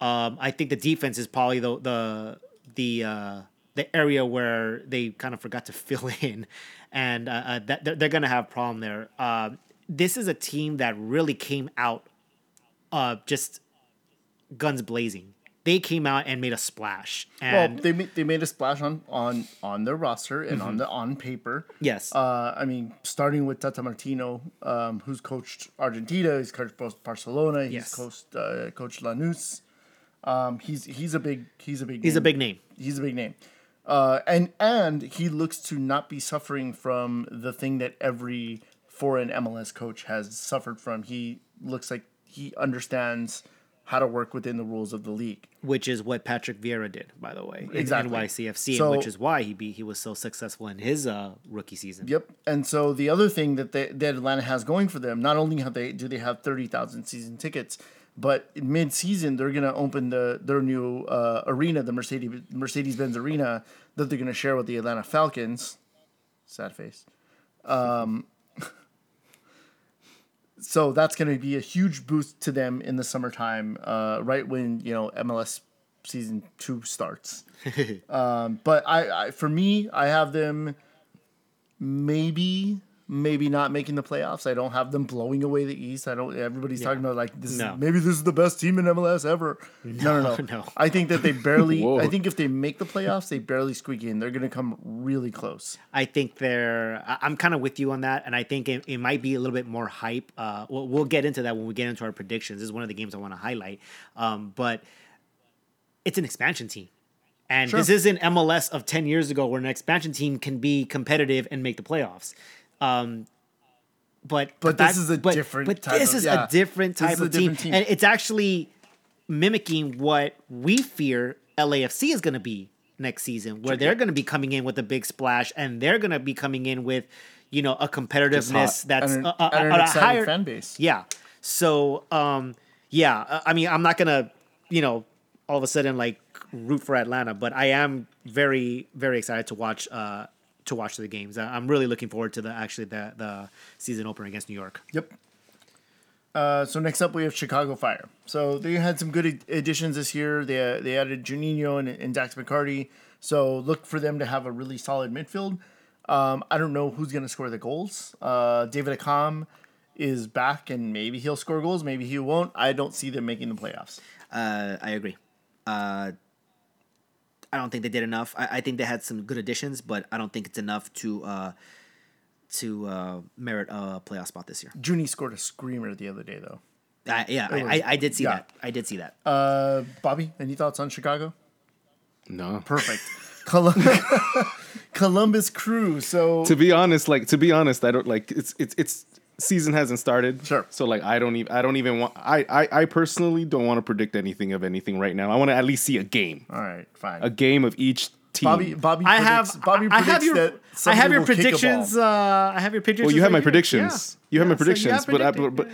Um, I think the defense is probably the the the uh, the area where they kind of forgot to fill in, and uh, uh, that they're, they're gonna have a problem there. Um, this is a team that really came out, uh, just guns blazing. They came out and made a splash, and well, they ma- they made a splash on on on their roster and on the on paper. yes, Uh, I mean, starting with Tata Martino, um, who's coached Argentina, he's coached Barcelona, he's Yes. coached uh, coached Lanús. Um, he's he's a big he's a big he's a big name. he's a big name. Uh, and and he looks to not be suffering from the thing that every foreign MLS coach has suffered from. He looks like he understands how to work within the rules of the league. which is what Patrick Vieira did, by the way, in Exactly. NYCFC, So- and which is why he be, he was so successful in his uh, rookie season. Yep. And so the other thing that they, that Atlanta has going for them, not only have they do they have thirty thousand season tickets, but mid season they're gonna open the their new uh, arena, the Mercedes Mercedes Benz Arena, that they're gonna share with the Atlanta Falcons. Sad face. Um, so that's gonna be a huge boost to them in the summertime, uh, right when you know MLS season two starts. um, but I, I, for me, I have them maybe maybe not making the playoffs. I don't have them blowing away the East. I don't. Everybody's talking about like this. No. Is, maybe this is the best team in MLS ever. No, no, no. no. I think that they barely. I think if they make the playoffs, they barely squeak in. They're gonna come really close. I think they're. I- I'm kind of with you on that, and I think it, it might be a little bit more hype. Uh, we'll, we'll get into that when we get into our predictions. This is one of the games I want to highlight, um, but it's an expansion team, and Sure. this isn't MLS of ten years ago, where an expansion team can be competitive and make the playoffs. Um, but But this is a but, different But type this of- is yeah. a different type a of team, different team. and it's actually mimicking what we fear LAFC is going to be next season, where they're going to be coming in with a big splash, and they're going to be coming in with, you know, a competitiveness that's And an- an at a higher fan base. Yeah. So, um, yeah, uh, I mean, I'm not gonna, you know, all of a sudden like root for Atlanta, but I am very, very excited to watch. Uh, to watch the games, I- I'm really looking forward to the actually the the season opener against New York. Yep. Uh, so next up we have Chicago Fire. So they had some good ad- additions this year. They they added Juninho and, and Dax McCarty. So look for them to have a really solid midfield. Um, I don't know who's going to score the goals. Uh, David Accam is back and maybe he'll score goals. Maybe he won't. I don't see them making the playoffs. Uh, I agree. Uh, I don't think they did enough. I, I think they had some good additions, but I don't think it's enough to uh, to uh, merit a playoff spot this year. Junie scored a screamer the other day though. I, yeah, I, was- I, I did see yeah. that. I did see that. Uh, Bobby, any thoughts on Chicago? No. Perfect. Colum- Columbus Crew. So to be honest, like to be honest, I don't like it's it's it's season hasn't started. Sure. So like I don't even I don't even want I I, I personally don't want to predict anything of anything right now. I want to at least see a game, all right, fine. a game of each team. Bobby, Bobby, I predicts, have Bobby I predicts have your that I have your will kick a predictions. Uh, I have your predictions. well, you have my right here. predictions. Yeah. You have Yeah, my so predictions, have but, I, but. but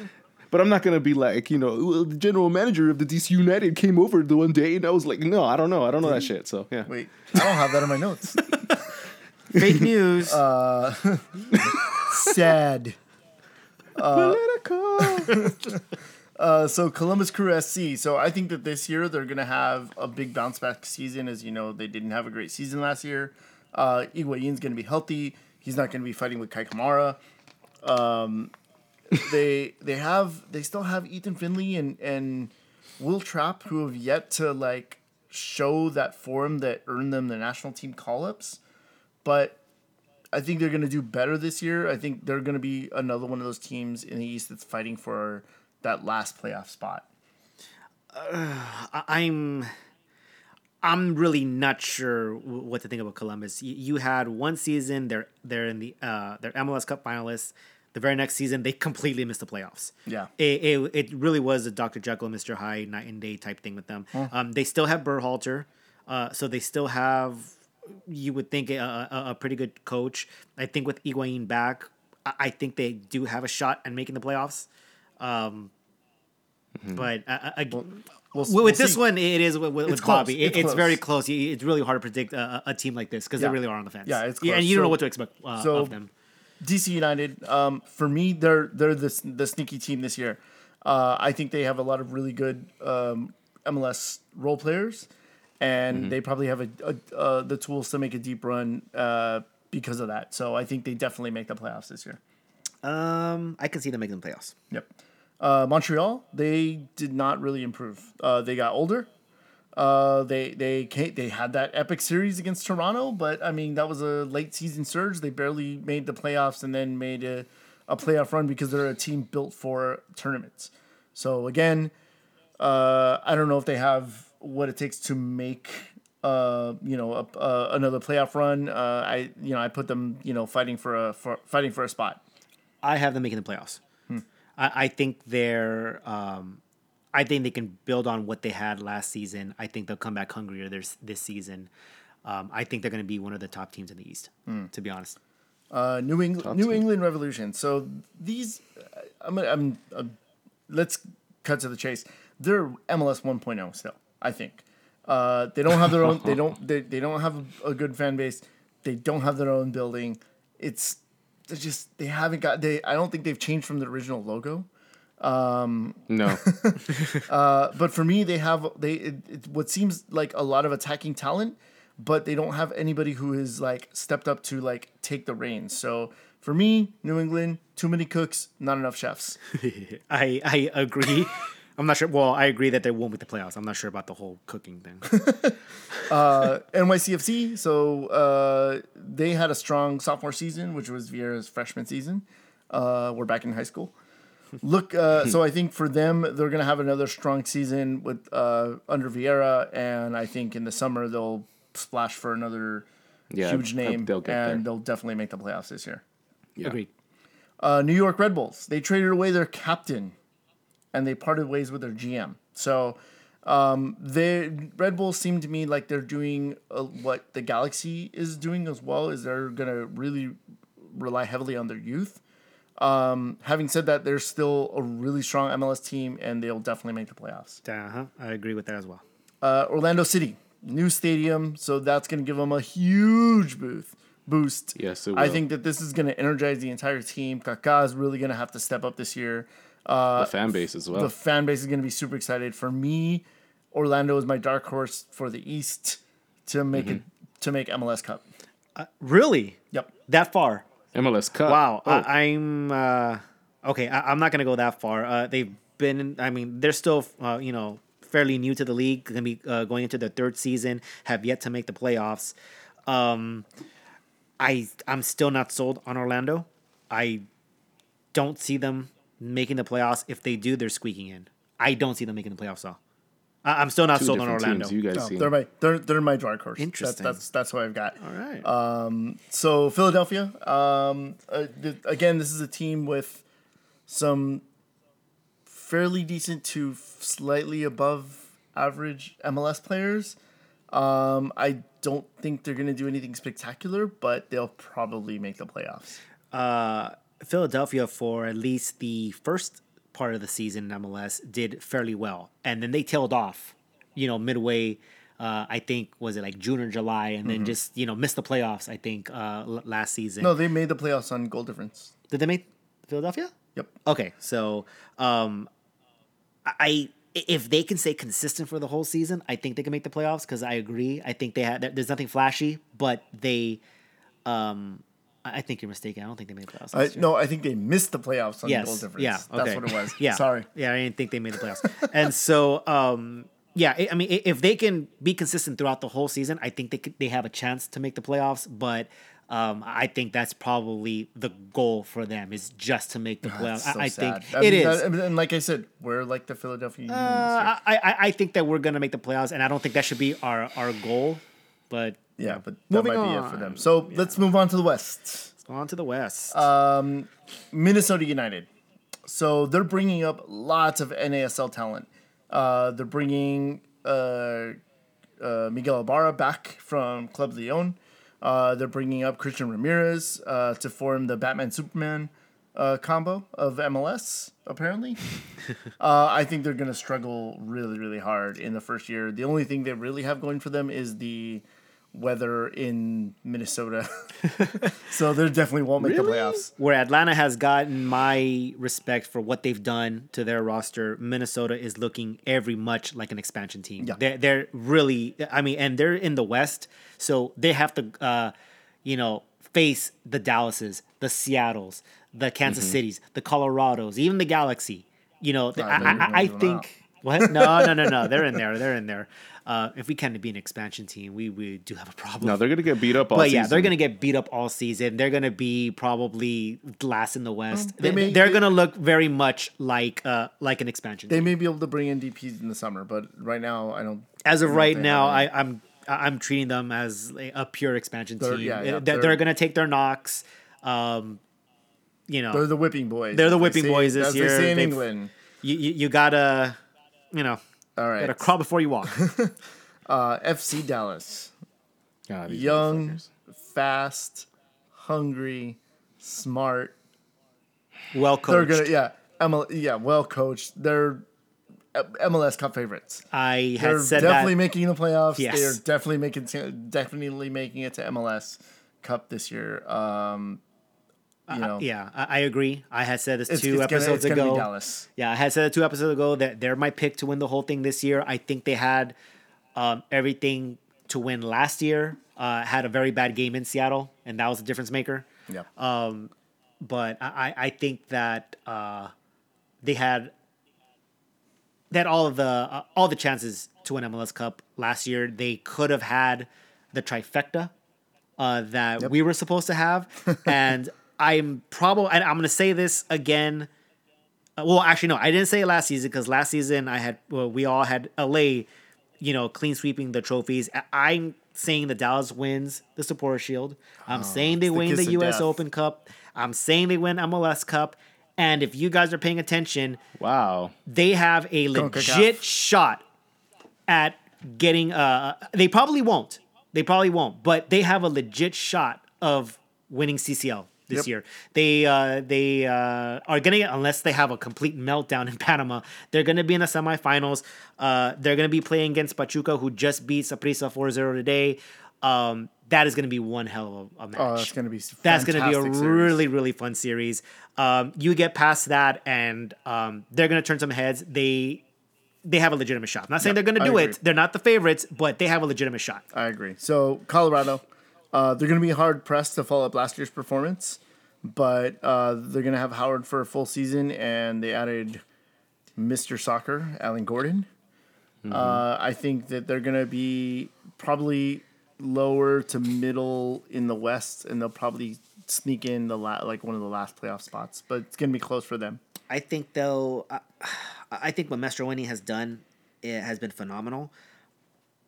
but I'm not gonna be like you know well, the general manager of the DC United came over the one day and I was like no I don't know I don't know that shit so yeah Wait, I don't have that in my notes. fake news. Uh, Sad. Political. Uh, so Columbus Crew SC. So I think that this year they're gonna have a big bounce back season. As you know, they didn't have a great season last year. Uh, Higuain's gonna be healthy. He's not gonna be fighting with Kei Kamara. Um, they they have they still have Ethan Finlay and and Will Trapp who have yet to like show that form that earned them the national team call ups. But I think they're gonna do better this year. I think they're gonna be another one of those teams in the East that's fighting for that last playoff spot. I- I'm I'm really not sure what to think about Columbus. You, had one season they're they're in the uh they're MLS Cup finalists. The very next season they completely missed the playoffs. Yeah. It, it, it really was a Dr. Jekyll and Mr. Hyde night and day type thing with them. Um, they still have Berhalter, uh, so they still have you would think a, a, a pretty good coach. I think with Higuain back, I, I think they do have a shot at making the playoffs. Um, But uh, uh, We'll, with, we'll this see. one, it is with, with, It's close. Bobby. It- It's It's, close. very close. It's really hard to predict a, a team like this because Yeah. they really are on the fence. Yeah, it's Yeah, and close. you don't know what to expect uh, so- of them. DC United, um, for me, they're they're the the sneaky team this year. Uh, I think they have a lot of really good um, MLS role players, and Mm-hmm. they probably have a, a uh, the tools to make a deep run uh, because of that. So I think they definitely make the playoffs this year. Um, I can see them making the playoffs. Yep. Uh, Montreal, they did not really improve. Uh, they got older. Uh, they they came, they had that epic series against Toronto, but I mean that was a late season surge. They barely made the playoffs and then made a, a playoff run because they're a team built for tournaments. So again, uh, I don't know if they have what it takes to make uh, you know a, uh, another playoff run. Uh, I you know I put them you know fighting for a for, fighting for a spot. I have them making the playoffs. Hmm. I, I think they're. Um, I think they can build on what they had last season. I think they'll come back hungrier this this season. Um, I think they're going to be one of the top teams in the East. Hmm. To be honest, Uh, New England, New England Revolution. So these, I'm, I'm, uh, let's cut to the chase. They're MLS 1.0 still. I think uh, they don't have their own. They don't. They, they don't have a, a good fan base. They don't have their own building. It's they're just they haven't got. They I don't think they've changed from the original logo. no Uh, but for me, they have they it, it, what seems like a lot of attacking talent, but they don't have anybody who has like stepped up to like take the reins. So for me, New England, too many cooks, not enough chefs. I I agree. I'm not sure. Well, I agree that they won't make the playoffs. I'm not sure about the whole cooking thing. NYCFC, so uh, they had a strong sophomore season, which was Vieira's freshman season. Uh, we're back in high school. Look, uh, so I think for them, they're gonna have another strong season with uh, under Vieira, and I think in the summer they'll splash for another Yeah, huge name, they'll get and there. they'll definitely make the playoffs this year. Yeah. Agreed. Uh, New York Red Bulls. They traded away their captain, and they parted ways with their GM. So, um, the Red Bulls seem to me like they're doing uh, what the Galaxy is doing as well. Is they're gonna really rely heavily on their youth. Um, having said that, they're still a really strong MLS team, and they'll definitely make the playoffs. Uh-huh. I agree with that as well. Uh, Orlando City, new stadium, so that's going to give them a huge boost. Boost. Yes, it I think that this is going to energize the entire team. Kaká is really going to have to step up this year. Uh, the fan base as well. the fan base is going to be super excited. For me, Orlando is my dark horse for the East to make it to make MLS Cup. Really? Yep. That far? MLS Cup. Wow. Oh, I, I'm uh, okay. I, I'm not gonna go that far. Uh, they've been. I mean, they're still. Uh, you know, fairly new to the league. Gonna be uh, going into their third season. Have yet to make the playoffs. Um, I I'm still not sold on Orlando. I don't see them making the playoffs. If they do, they're squeaking in. I don't see them making the playoffs. Though. I, I'm still not two sold on Orlando. teams you guys No, see. they're my they're, they're my dark horse. That- Interesting. that's that's what I've got. All right. Uh, So Philadelphia, um, uh, th- again, this is a team with some fairly decent to slightly above average MLS players. Um, I don't think they're going to do anything spectacular, but they'll probably make the playoffs. uh, Philadelphia for at least the first part of the season in MLS did fairly well, and then they tailed off. You know, midway, uh, I think was it like June or July, and then just you know missed the playoffs. I think uh, l- last season. No, they made the playoffs on goal difference. Did they make Philadelphia? Yep. Okay, so um, I if they can stay consistent for the whole season, I think they can make the playoffs. Because I agree, I think they had there's nothing flashy, but they, um, I think you're mistaken. I don't think they made the playoffs. I, year. no, I think they missed the playoffs on yes, goal difference. yeah, okay. That's what it was. yeah, Sorry. yeah, I didn't think they made the playoffs. and so, um, yeah, I mean, if they can be consistent throughout the whole season, I think they could, they have a chance to make the playoffs. But um, I think that's probably the goal for them is just to make the playoffs. It's so I, I think I it mean, is. and like I said, we're like the Philadelphia. Uh, I, I I think that we're gonna make the playoffs, and I don't think that should be our our goal. But Yeah, but that Moving might be it for on. them. So let's move on to the West. let's go on to the West. Uh, Minnesota United. So they're bringing up lots of NASL talent. Uh, they're bringing uh, uh, Miguel Ibarra back from Club Leon. Uh, they're bringing up Christian Ramirez uh, to form the Batman Superman uh, combo of MLS. Apparently, uh, I think they're going to struggle really, really hard in the first year. The only thing they really have going for them is the weather in Minnesota. so they definitely won't make the playoffs. where Atlanta has gotten my respect for what they've done to their roster, Minnesota is looking every much like an expansion team. Yeah. They're, they're really, I mean, and they're in the West, so they have to, uh, you know, face the Dallases, the Seattles, the Kansas Mm-hmm. Cities, the Colorados, even the Galaxy. You know, I, no, I, I leaving out. think. What? No, no, no, no. They're in there. They're in there. Uh, if we can be an expansion team, we, we do have a problem. no, they're gonna get beat up all But yeah, season. they're gonna get beat up all season. They're gonna be probably last in the West. they they, may- are they- gonna look very much like uh like an expansion. They team. may be able to bring in DPs in the summer, but right now I don't. As of right now, I, I'm I'm treating them as a, a pure expansion They're- team. yeah, yeah, they're, they're- they're gonna take their knocks. Um, you know, They're the whipping boys. They're the as they whipping say- boys this as year. They say in England. you, you you gotta, you know, All right. gotta crawl before you walk. Uh, FC Dallas. God, Young, fast, hungry, smart. well They're coached. gonna yeah, ML, yeah, well coached. They're uh, MLS Cup favorites. I had They're said definitely that. making the playoffs. Yes. They are definitely making to, definitely making it to MLS Cup this year. Um, you know, yeah, I, I agree. I had said this it's, two it's episodes gonna ago. Dallas. Yeah, I had said it two episodes ago that they're my pick to win the whole thing this year. I think they had um, everything to win last year. Uh, had a very bad game in Seattle, and that was a difference maker. Yeah. Um, but I, I think that uh, they had had all of the uh, all the chances to win MLS Cup last year. They could have had the trifecta uh, that we were supposed to have, and I'm probably and I'm going to say this again. Uh, well, actually, no, I didn't say it last season because last season I had well, we all had LA, you know, clean sweeping the trophies. I- I'm saying the Dallas wins the Supporter Shield. I'm saying they the win the U.S. death. Open Cup. I'm saying they win MLS Cup. And if you guys are paying attention, Wow. they have a legit shot at getting uh they probably won't they probably won't but they have a legit shot of winning ccl this Yep. year they uh they uh are gonna get unless they have a complete meltdown in panama they're gonna be in the semifinals uh they're gonna be playing against pachuca who just beat saprissa 4-0 today um that is gonna be one hell of a match Oh, that's gonna be that's going to be a series. really really fun series. Um, you get past that, and um, they're going to turn some heads. They they have a legitimate shot. I'm not saying Yeah, they're going to do it. They're not the favorites, but they have a legitimate shot. I agree. So Colorado, uh, they're going to be hard pressed to follow up last year's performance, but uh, they're going to have Howard for a full season, and they added Mr. Soccer, Alan Gordon. Uh, I think that they're going to be probably lower to middle in the West, and they'll probably sneak in the la- like one of the last playoff spots, but it's going to be close for them. I think though, I, I think what Mastroeni has done it has been phenomenal.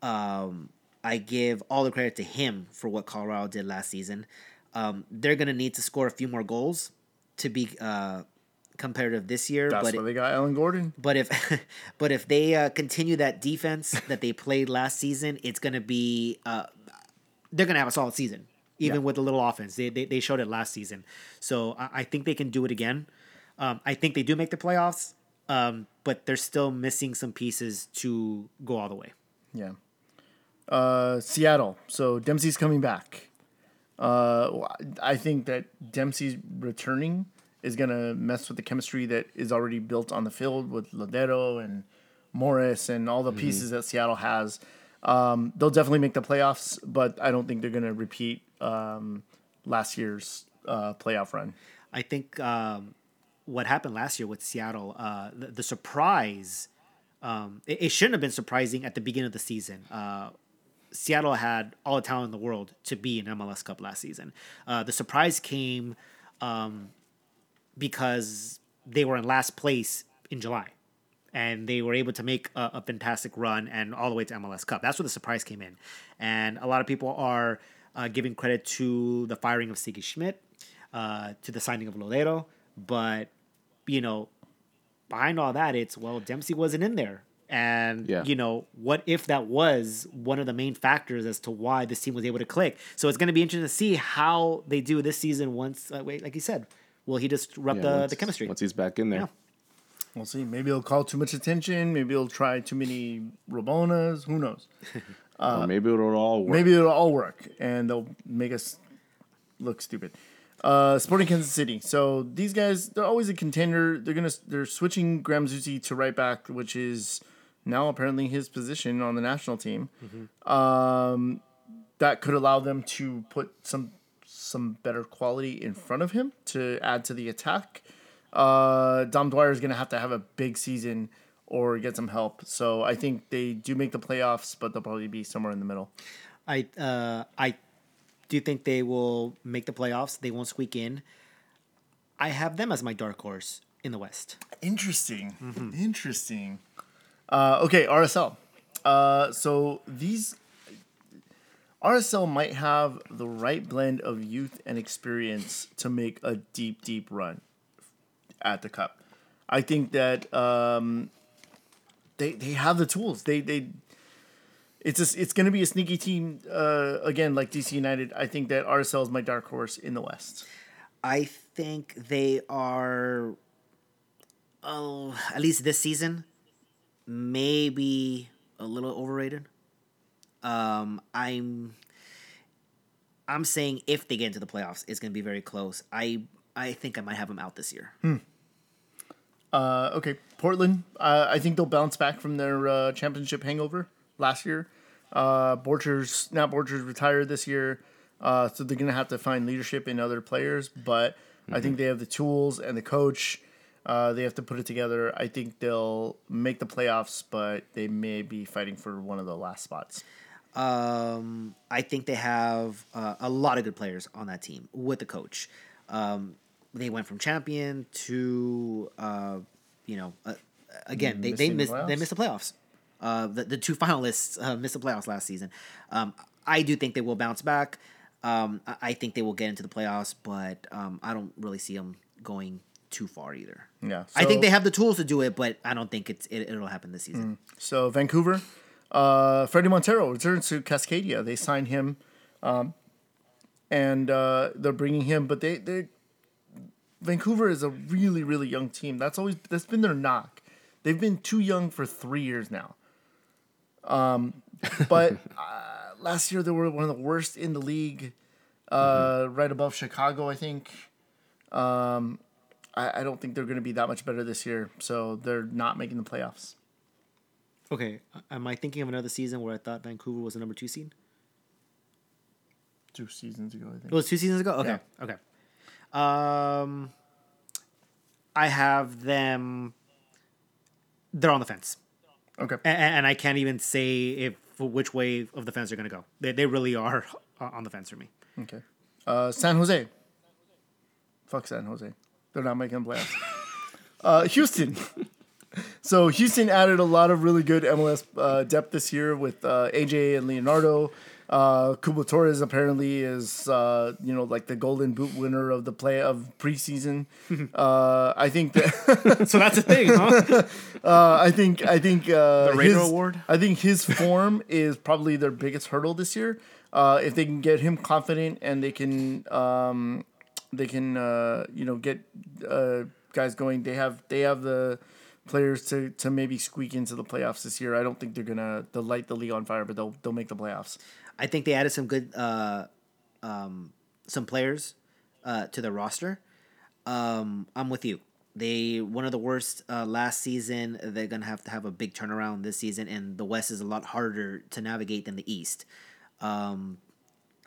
Um, I give all the credit to him for what Colorado did last season. Um, they're gonna need to score a few more goals to be uh, competitive this year. That's but why they got Alan Gordon. but if but if they uh, continue that defense that they played last season, it's gonna be uh, they're gonna have a solid season, even Yeah. with a little offense. They, they they showed it last season, so I, I think they can do it again. Um, I think they do make the playoffs, um, but they're still missing some pieces to go all the way. Yeah. Uh, Seattle. So Dempsey's coming back. Uh, I think that Dempsey's returning is gonna mess with the chemistry that is already built on the field with Lodeiro and Morris and all the pieces that Seattle has. Um, they'll definitely make the playoffs, but I don't think they're gonna repeat um, last year's uh, playoff run. I think um, what happened last year with Seattle, uh, the, the surprise, um, it, it shouldn't have been surprising at the beginning of the season. Uh, Seattle had all the talent in the world to be in MLS Cup last season. Uh, the surprise came um, because they were in last place in July. And they were able to make a, a fantastic run and all the way to MLS Cup. That's where the surprise came in. And a lot of people are uh, giving credit to the firing of Sigi Schmidt, uh, to the signing of Lodeiro. But, you know, behind all that, it's, well, Dempsey wasn't in there. And, Yeah. you know, what if that was one of the main factors as to why this team was able to click? So it's going to be interesting to see how they do this season once, uh, wait, like you said, will he disrupt Yeah, the, once- the chemistry? Once he's back in there. Yeah. We'll see. Maybe he'll call too much attention. Maybe he'll try too many Rabonas. Who knows? or maybe it'll all work. Maybe it'll all work and they'll make us look stupid. Uh, Sporting Kansas City. So these guys, they're always a contender. They're gonna they're switching Graham Zusi to right back, which is now apparently his position on the national team. Um, that could allow them to put some some better quality in front of him to add to the attack. Uh, Dom Dwyer is gonna have to have a big season or get some help. So I think they do make the playoffs, but they'll probably be somewhere in the middle. I uh, I do think they will make the playoffs. They won't squeak in. I have them as my dark horse in the West. Interesting. Interesting. Uh, okay, RSL. Uh, so these RSL might have the right blend of youth and experience to make a deep, deep run at the cup. I think that um, they they have the tools. They they it's a, it's going to be a sneaky team uh, again, like DC United. I think that RSL is my dark horse in the West. I think they are, oh, at least this season, maybe a little overrated. Um, I'm, I'm saying if they get into the playoffs, it's gonna be very close. I, I think I might have them out this year. Uh, okay, Portland. Uh, I think they'll bounce back from their uh, championship hangover last year. Uh, Borchers, Nat Borchers retired this year, uh, so they're gonna have to find leadership in other players. But I think they have the tools and the coach. Uh, they have to put it together. I think they'll make the playoffs, but they may be fighting for one of the last spots. Um, I think they have uh, a lot of good players on that team with the coach. Um, they went from champion to, uh, you know, uh, again they, they Missing the missed they missed the playoffs. Uh, the, the two finalists uh, missed the playoffs last season. Um, I do think they will bounce back. Um, I, I think they will get into the playoffs, but um, I don't really see them going too far either. Yeah, I think they have the tools to do it, but I don't think it's it, it'll happen this season. So Vancouver, uh, Fredy Montero returns to Cascadia. They signed him, um, and uh, they're bringing him. But they, they, Vancouver is a really really young team. That's always that's been their knock. They've been too young for three years now. Um, but uh, last year they were one of the worst in the league, uh, right above Chicago, I think. Um, I, I don't think they're going to be that much better this year, so they're not making the playoffs. Okay, am I thinking of another season where I thought Vancouver was the number two seed? Two seasons ago, I think. It was two seasons ago. Okay, okay. Um, I have them. They're on the fence, Okay. and, and I can't even say if which way of the fence they're going to go. They they really are on the fence for me. Okay. Uh, San Jose. Fuck San Jose. They're not making the playoffs. uh, Houston. so Houston added a lot of really good MLS uh, depth this year with uh, AJ and Leonardo. Uh, Cubo Torres apparently is uh, you know like the Golden Boot winner of the play of preseason. uh, I think that So that's the thing, huh? uh, I think I think uh, The Raider his- Award? I think his form is probably their biggest hurdle this year. Uh, if they can get him confident and they can um, they can uh, you know get uh, guys going, they have they have the players to, to maybe squeak into the playoffs this year. I don't think they're gonna they'll light the league on fire, but they'll they'll make the playoffs. I think they added some good, uh, um, some players uh, to their roster. Um, I'm with you. They one of the worst uh, last season. They're gonna have to have a big turnaround this season, and the West is a lot harder to navigate than the East. Um,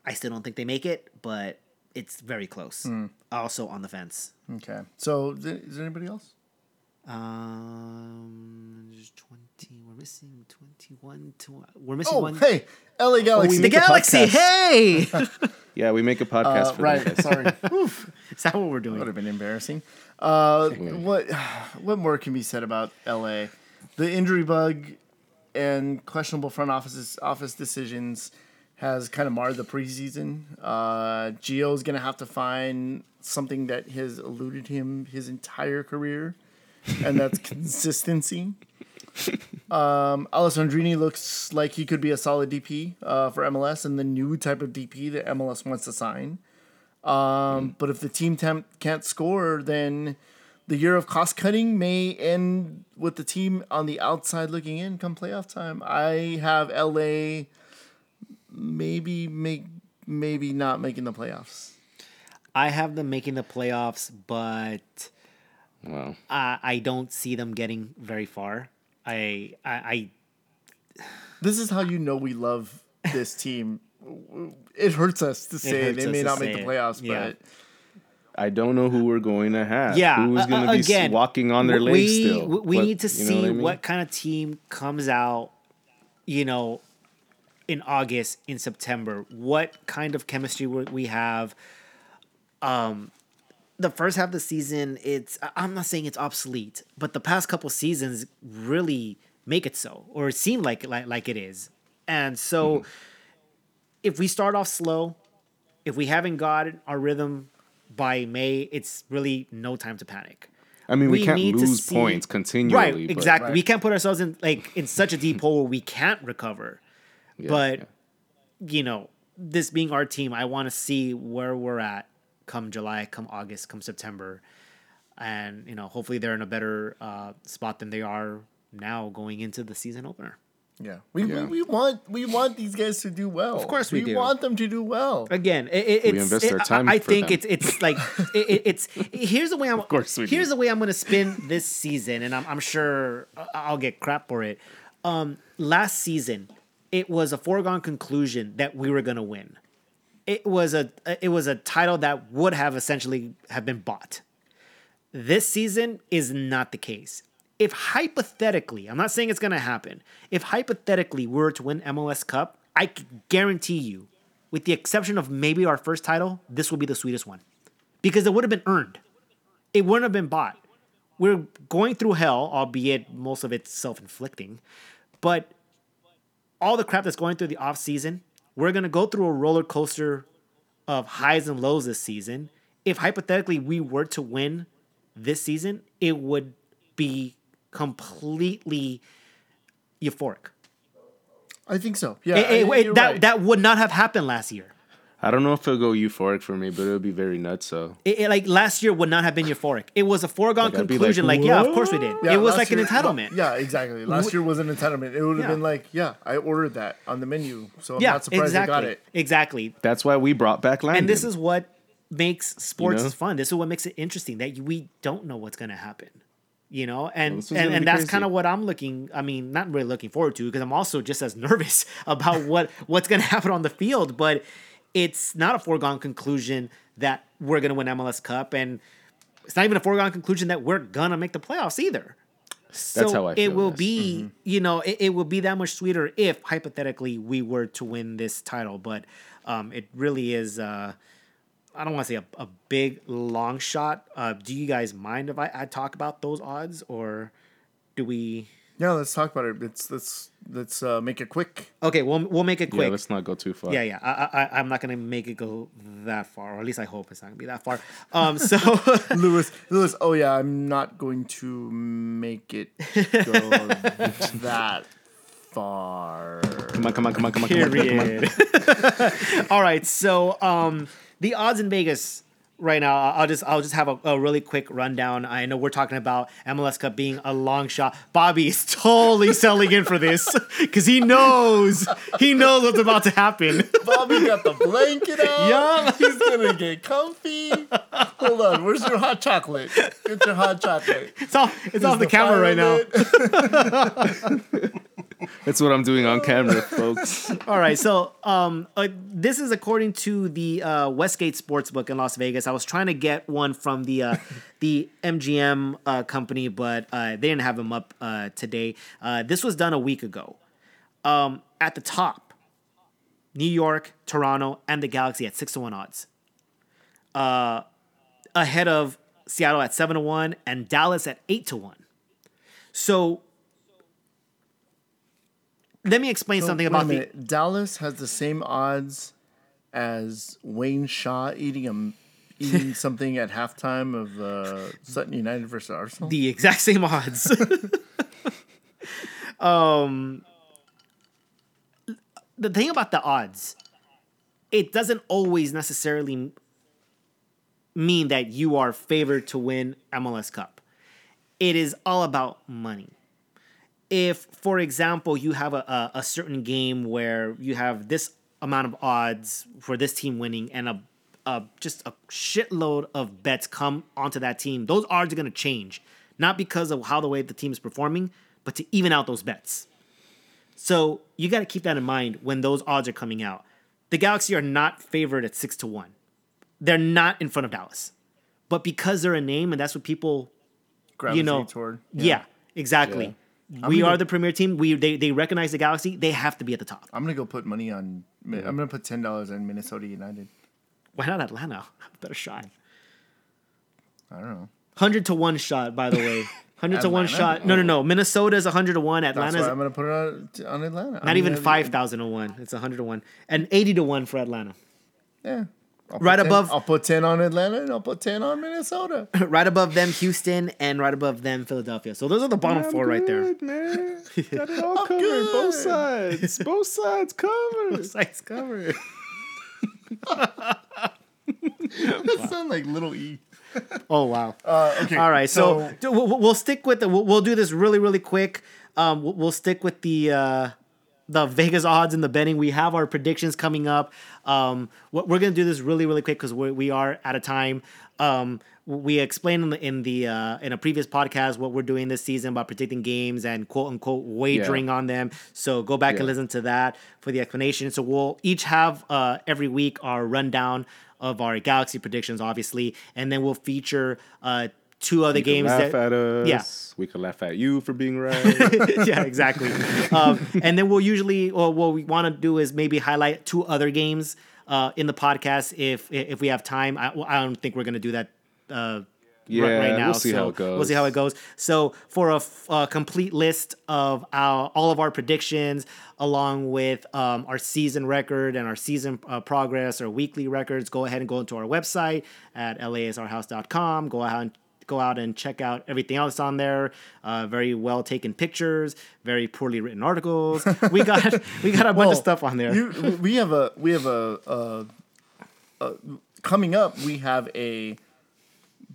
I still don't think they make it, but it's very close. Also on the fence. Okay. So is there anybody else? Um, there's twenty. We're missing twenty-one. To, we're missing Oh, one. hey, LA Galaxy. the Galaxy. podcast. Hey, Yeah, we make a podcast Uh, for right. them. Sorry. Oof. is that what we're doing? Would have been embarrassing. Uh, what what more can be said about LA? The injury bug and questionable front offices office decisions has kind of marred the preseason. Uh, Gio's gonna have to find something that has eluded him his entire career, and that's consistency. Um, Alessandrini looks like he could be a solid DP uh, for MLS and the new type of DP that MLS wants to sign. Um, but if the team temp can't score, then the year of cost cutting may end with the team on the outside looking in come playoff time. I have LA maybe make maybe not making the playoffs. I have them making the playoffs, but Wow. I I don't see them getting very far. I I, I This is how you know we love this team. It hurts us to say hurts they may not make say the it. playoffs, Yeah. but I don't know who we're going to have. yeah. Who's uh, going uh, to be again, walking on their we, legs still? We, we But need to see what what, I mean? kind of team comes out. You know, in August, in September, what kind of chemistry we we have. Um, the first half of the season, it's I- I'm not saying it's obsolete, but the past couple seasons really make it so, or it seem like like, like it is. And so, Mm-hmm. if we start off slow, if we haven't got our rhythm by May, it's really no time to panic. I mean, we, we can't need to lose see- points continually. Right, but- exactly. Right. We can't put ourselves in like in such a deep hole where we can't recover. Yeah, but yeah. you know, this being our team, I want to see where we're at come July, come August, come September, and you know, hopefully they're in a better uh, spot than they are now going into the season opener. yeah, we, Yeah. We, we want we want these guys to do well. Of course we do. want them to do well. Again, it, it, it's invest it- our time I, for think them. it's it's like it, it- it's here's the way I'm. Of course we do. here's the way I'm going to spin this season, and I'm I'm sure I'll get crap for it. Um, last season, it was a foregone conclusion that we were going to win. It was a it was a title that would have essentially have been bought. This season is not the case. If hypothetically, I'm not saying it's going to happen. If hypothetically we were to win MLS Cup, I guarantee you, with the exception of maybe our first title, this will be the sweetest one. Because it would have been earned. It wouldn't have been bought. We're going through hell, albeit most of it's self-inflicting. But all the crap that's going through the off season, we're gonna go through a roller coaster of highs and lows this season. If hypothetically we were to win this season, it would be completely euphoric. I think so. Yeah, It- it- I- it- that right. that would not have happened last year. I don't know if it'll go euphoric for me, but it'll be very nuts. So It, it- like last year would not have been euphoric. It was a foregone Like, I'd like, conclusion. Like, yeah, of course we did. Yeah, it was like an year- entitlement. Yeah, exactly. Last year was an entitlement. It would have Yeah. been like, yeah, I ordered that on the menu, so I'm yeah, not surprised exactly. I got it. Exactly. that's why we brought back Landon. And this is what makes sports know? fun. This is what makes it interesting that we don't know what's going to happen. You know, and was and, and that's kind of what I'm looking. I mean, not really looking forward to because I'm also just as nervous about what what's going to happen on the field. But it's not a foregone conclusion that we're going to win MLS Cup, and it's not even a foregone conclusion that we're gonna make the playoffs either. So That's how I feel. it will yes. be, you know, it, it will be that much sweeter if hypothetically we were to win this title. But um, it really is. Uh, I don't want to say a, a big long shot. Uh, do you guys mind if I, I talk about those odds, or do we? Yeah, let's talk about it. Let's let's let's uh, make it quick. Okay, we'll we'll make it quick. yeah, let's not go too far. Yeah, yeah. I, I, I'm not gonna make it go that far, or at least I hope it's not gonna be that far. Um, so Lewis, Lewis. Oh yeah, I'm not going to make it go that far. Come on, come on, come on, come on, come on, come on, come on. Period. All right, so um, the odds in Vegas right now. I'll just I'll just have a, a really quick rundown. I know we're talking about MLS Cup being a long shot. Bobby is totally selling in for this because he knows he knows what's about to happen. Bobby got the blanket out. Yeah. he's gonna get comfy. Hold on, where's your hot chocolate? Get your hot chocolate. It's off it's off the camera right now. That's what I'm doing on camera, folks. All right, so um, uh, this is according to the uh, Westgate Sportsbook in Las Vegas. I was trying to get one from the uh, the MGM uh, company, but uh, they didn't have them up uh, today. Uh, this was done a week ago. Um, at the top, New York, Toronto, and the Galaxy at six to one odds. Uh, ahead of Seattle at seven to one and Dallas at eight to one. So. Let me explain something about the. Dallas has the same odds as Wayne Shaw eating a eating something at halftime of uh, Sutton United versus Arsenal. the exact same odds. um, the thing about the odds, it doesn't always necessarily mean that you are favored to win MLS Cup. It is all about money. If, for example, you have a, a, a certain game where you have this amount of odds for this team winning and a, a just a shitload of bets come onto that team, those odds are going to change. Not because of how the way the team is performing, but to even out those bets. So you got to keep that in mind when those odds are coming out. The Galaxy are not favored at six to one. They're not in front of Dallas, but because they're a name and that's what people, you know, toward. yeah, exactly. We are the premier team. We they, they recognize the Galaxy. They have to be at the top. I'm gonna go put money on. I'm gonna put ten dollars on Minnesota United. Why not Atlanta? Better shot. I don't know. Hundred to one shot, by the way. Hundred to one shot. No, no, no. Oh. Minnesota is hundred to one. Atlanta. I'm gonna put it on, on Atlanta. not even five thousand to one. It's hundred to one and eighty to one for Atlanta. Yeah. I'll Right 10 above- I'll put ten on Atlanta and I'll put ten on Minnesota. right above them, Houston, and right above them, Philadelphia. So those are the bottom I'm four right there. good, man. Got it all covered. good. Both sides. Both sides covered. Sites covered. that sound like little E. Oh wow. Uh, okay. All right, so, d- we'll, we'll stick with the. We'll, we'll do this really, really quick. Um, we'll, we'll stick with the uh, the Vegas odds and the betting. We have our predictions coming up. Um, what we're gonna do this really, really quick because we we are out of time. Um, we explained in the in the uh, in a previous podcast what we're doing this season about predicting games and quote unquote wagering on them. So go back and listen to that for the explanation. So we'll each have uh, every week our rundown of our Galaxy predictions, obviously, and then we'll feature uh, two other You games laugh that at us. yeah. We could laugh at you for being right. yeah, exactly. Um, and then we'll usually, or what we want to do is maybe highlight two other games uh, in the podcast if if we have time. I, I don't think we're gonna do that. Uh, Yeah, right now. we'll see so how it goes. We'll see how it goes. So for a, f- a complete list of our all of our predictions, along with um, our season record and our season uh, progress, our weekly records, go ahead and go into our website at laisourhouse.com. Go ahead and go out and check out everything else on there. Uh, very well taken pictures, very poorly written articles. We got we got a bunch Well, of stuff on there. You, we have a we have a, a, a coming up. We have a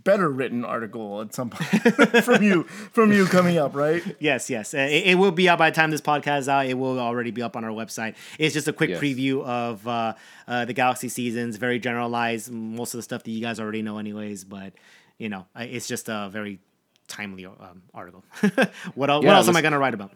better written article at some point from you from you coming up, right? Yes, yes. Uh, It, it will be out by the time this podcast is out. It will already be up on our website. It's just a quick Yes. preview of uh, uh, the Galaxy seasons, very generalized. Most of the stuff that you guys already know, anyways. But you know, it's just a very timely um, article. what else? what else am I going to write about?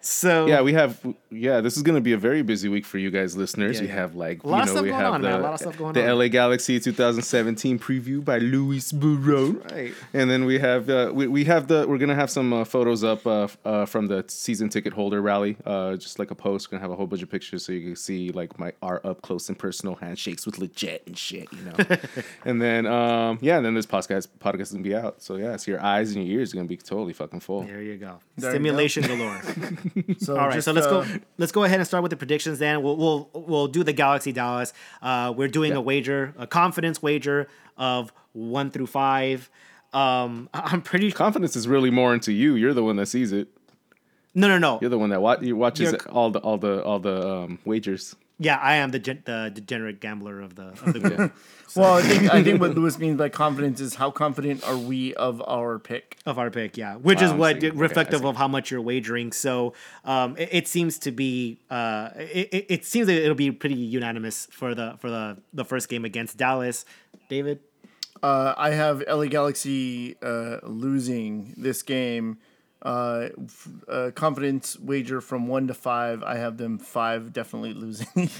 So yeah, we have. Yeah, this is going to be a very busy week for you guys, listeners. Yeah, we yeah. have like A lot you of know stuff we have on, the, man. A lot of stuff going the on. LA Galaxy 2017 preview by Luis Barone. Right. And then we have uh, we, we have the we're gonna have some uh, photos up uh, uh, from the season ticket holder rally. Uh, just like a post, gonna have a whole bunch of pictures so you can see like my our up close and personal handshakes with legit and shit, you know. and then um yeah, and then this podcast podcast is gonna be out. So yeah, so your eyes and your ears are gonna be totally fucking full. there you go. There you Stimulation galore. So All right, just, so let's go. uh, Let's go ahead and start with the predictions. Then we'll we'll we'll do the Galaxy Dallas. Uh, we're doing a wager, a confidence wager of one through five. Um, I'm pretty. Confidence is really more into you. You're the one that sees it. No, no, no. You're the one that wa- you watches You're- all the all the all the um, wagers. Yeah, I am the gen- the degenerate gambler of the of the group Well, I think I think what Lewis means by confidence is how confident are we of our pick? of our pick. Yeah, which is I what see. Okay, I reflective see. of how much you're wagering. So um, it, it seems to be uh, it, it- it seems that it'll be pretty unanimous for the for the the first game against Dallas. David. Uh, I have LA Galaxy uh, losing this game. Uh, f- uh, confidence wager from one to five. I have them five definitely losing.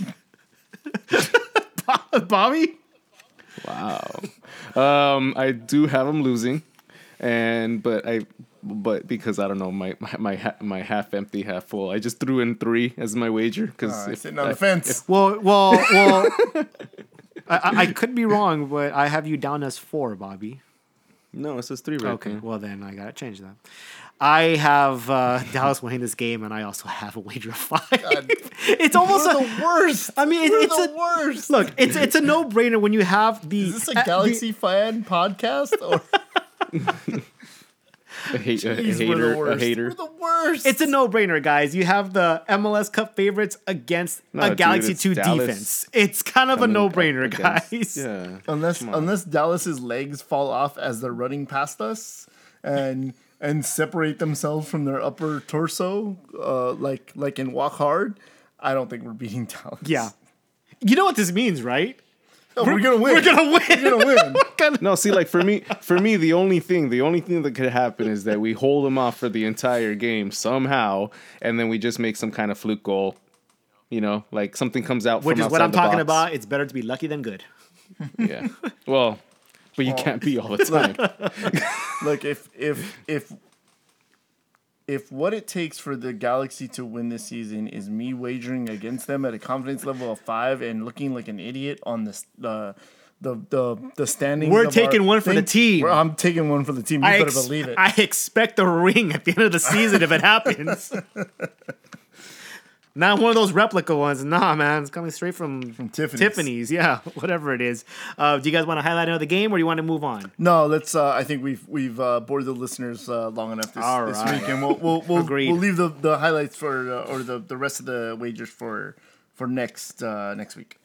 Bobby. Wow. um, I do have them losing, and but I, but because I don't know my my my, my half empty, half full. I just threw in three as my wager because Uh, sitting on the fence. Well, well, well. I, I- I could be wrong, but I have you down as four, Bobby. no, it says three right Okay, there. well then I gotta change that. I have uh, Dallas winning this game, and I also have a wager of five. it's almost We're a, the worst. I mean, it- it's the a worst. look. It's it's a no brainer when you have the. Is this uh, a the- Galaxy fan podcast? Or A, hate, a, a Jeez, we're hater, the a hater. We're the worst. it's a no brainer, guys. You have the MLS Cup favorites against No, a dude, Galaxy it's Two Dallas defense. It's kind of a no-brainer, against- guys. Yeah. unless unless Dallas's legs fall off as they're running past us and and separate themselves from their upper torso, uh, like like in Walk Hard. I don't think we're beating Dallas. Yeah. You know what this means, right? No, we're, gonna win. We're gonna win. We're gonna win. Gonna- No, see, like for me, for me, the only thing, the only thing that could happen is that we hold them off for the entire game somehow, and then we just make some kind of fluke goal. You know, like something comes out. Which from is what I'm talking box. about. It's better to be lucky than good. Yeah. Well, but you can't be all the time. Look, if if if if what it takes for the Galaxy to win this season is me wagering against them at a confidence level of five and looking like an idiot on the the the the, the standings, We're taking one for the team. we're- I'm taking one for the team. You I, better ex- believe it. I expect a ring at the end of the season if it happens. Not one of those replica ones. Nah, man. It's coming straight from, from Tiffany's. Tiffany's, yeah, whatever it is. Uh, do you guys want to highlight another game or do you want to move on? No, let's. Uh, I think we've we've uh, bored the listeners uh, long enough this, All this week, and we'll we'll we'll, we'll leave the, the highlights for uh, or the, the rest of the wagers for for next uh, next week.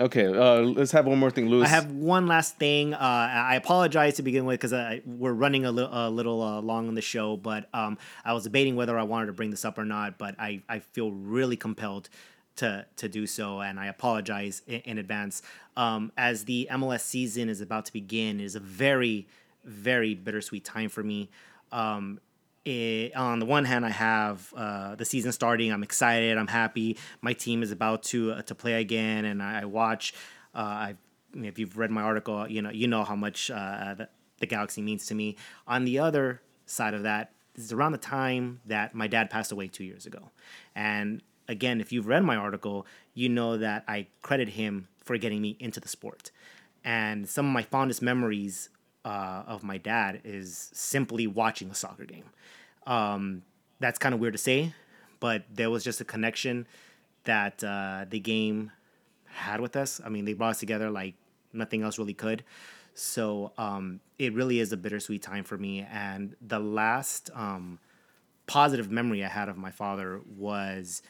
Okay, uh, let's have one more thing, Lewis. I have one last thing. Uh, I apologize to begin with because we're running a, li- a little uh, long on the show, but um, I was debating whether I wanted to bring this up or not. But I, I feel really compelled to to do so, and I apologize in, in advance. Um, as the MLS season is about to begin, it is a very very bittersweet time for me. Um, it, on the one hand, I have uh, the season starting. I'm excited. I'm happy. My team is about to uh, to play again, and I, I watch. Uh, I, if you've read my article, you know you know how much uh, the, the Galaxy means to me. On the other side of that, is around the time that my dad passed away two years ago, and again, if you've read my article, you know that I credit him for getting me into the sport, and some of my fondest memories uh, of my dad is simply watching a soccer game. Um, that's kind of weird to say, but there was just a connection that uh, the game had with us. I mean, they brought us together like nothing else really could. So um, it really is a bittersweet time for me. And the last um, positive memory I had of my father was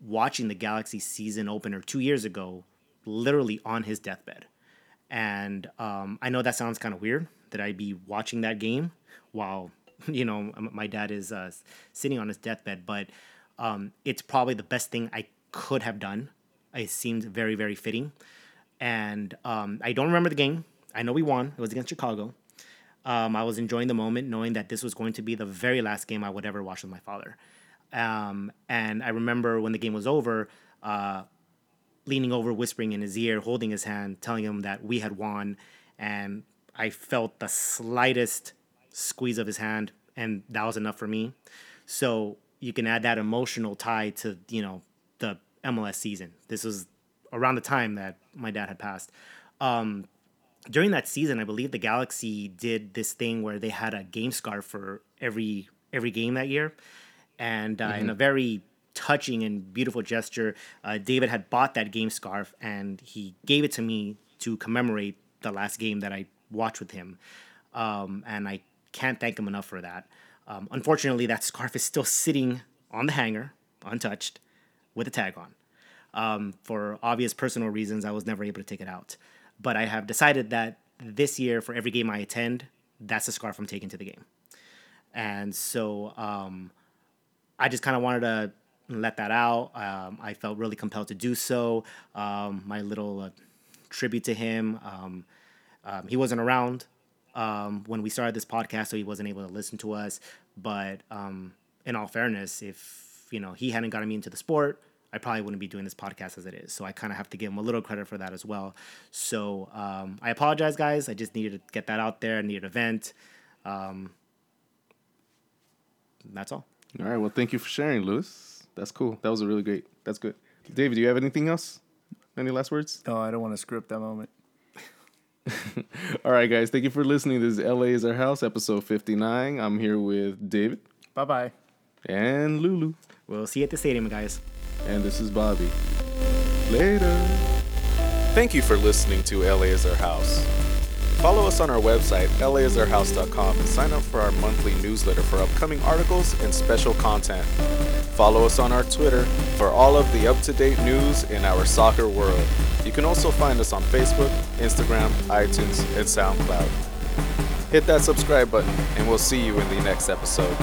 watching the Galaxy season opener two years ago, literally on his deathbed. And um, I know that sounds kind of weird that I'd be watching that game while you know my dad is uh, sitting on his deathbed, but um, it's probably the best thing I could have done. It seemed very very fitting, and um, I don't remember the game. I know we won. It was against Chicago. Um, I was enjoying the moment, knowing that this was going to be the very last game I would ever watch with my father. Um, and I remember when the game was over, uh, leaning over, whispering in his ear, holding his hand, telling him that we had won, and I felt the slightest squeeze of his hand, and that was enough for me. So you can add that emotional tie to you know the MLS season. This was around the time that my dad had passed. Um, during that season, I believe the Galaxy did this thing where they had a game scarf for every every game that year, and uh, mm-hmm. in a very touching and beautiful gesture, uh, David had bought that game scarf and he gave it to me to commemorate the last game that I watched with him, um, and I can't thank him enough for that. Um, unfortunately, that scarf is still sitting on the hanger, untouched, with a tag on. Um, for obvious personal reasons, I was never able to take it out. But I have decided that this year, for every game I attend, that's the scarf I'm taking to the game. And so um, I just kind of wanted to let that out. Um, I felt really compelled to do so. Um, my little uh, tribute to him. Um, he wasn't around um, when we started this podcast, so he wasn't able to listen to us. But um, in all fairness, if you know he hadn't gotten me into the sport, I probably wouldn't be doing this podcast as it is. So I kind of have to give him a little credit for that as well. So um, I apologize, guys. I just needed to get that out there. I needed a vent. Um, that's all. All right. Well, thank you for sharing, Lewis. That's cool. That was a really great. That's good. David, do you have anything else? Any last words? No, I don't want to script that moment. All right, guys. Thank you for listening. This is LA is Our House, episode 59. I'm here with David. Bye bye. And Lulu. We'll see you at the stadium, guys. And this is Bobby. Later. Thank you for listening to LA is Our House. Follow us on our website, laisourhouse.com, and sign up for our monthly newsletter for upcoming articles and special content. Follow us on our Twitter for all of the up to date news in our soccer world. You can also find us on Facebook, Instagram, iTunes, and SoundCloud. Hit that subscribe button, and we'll see you in the next episode.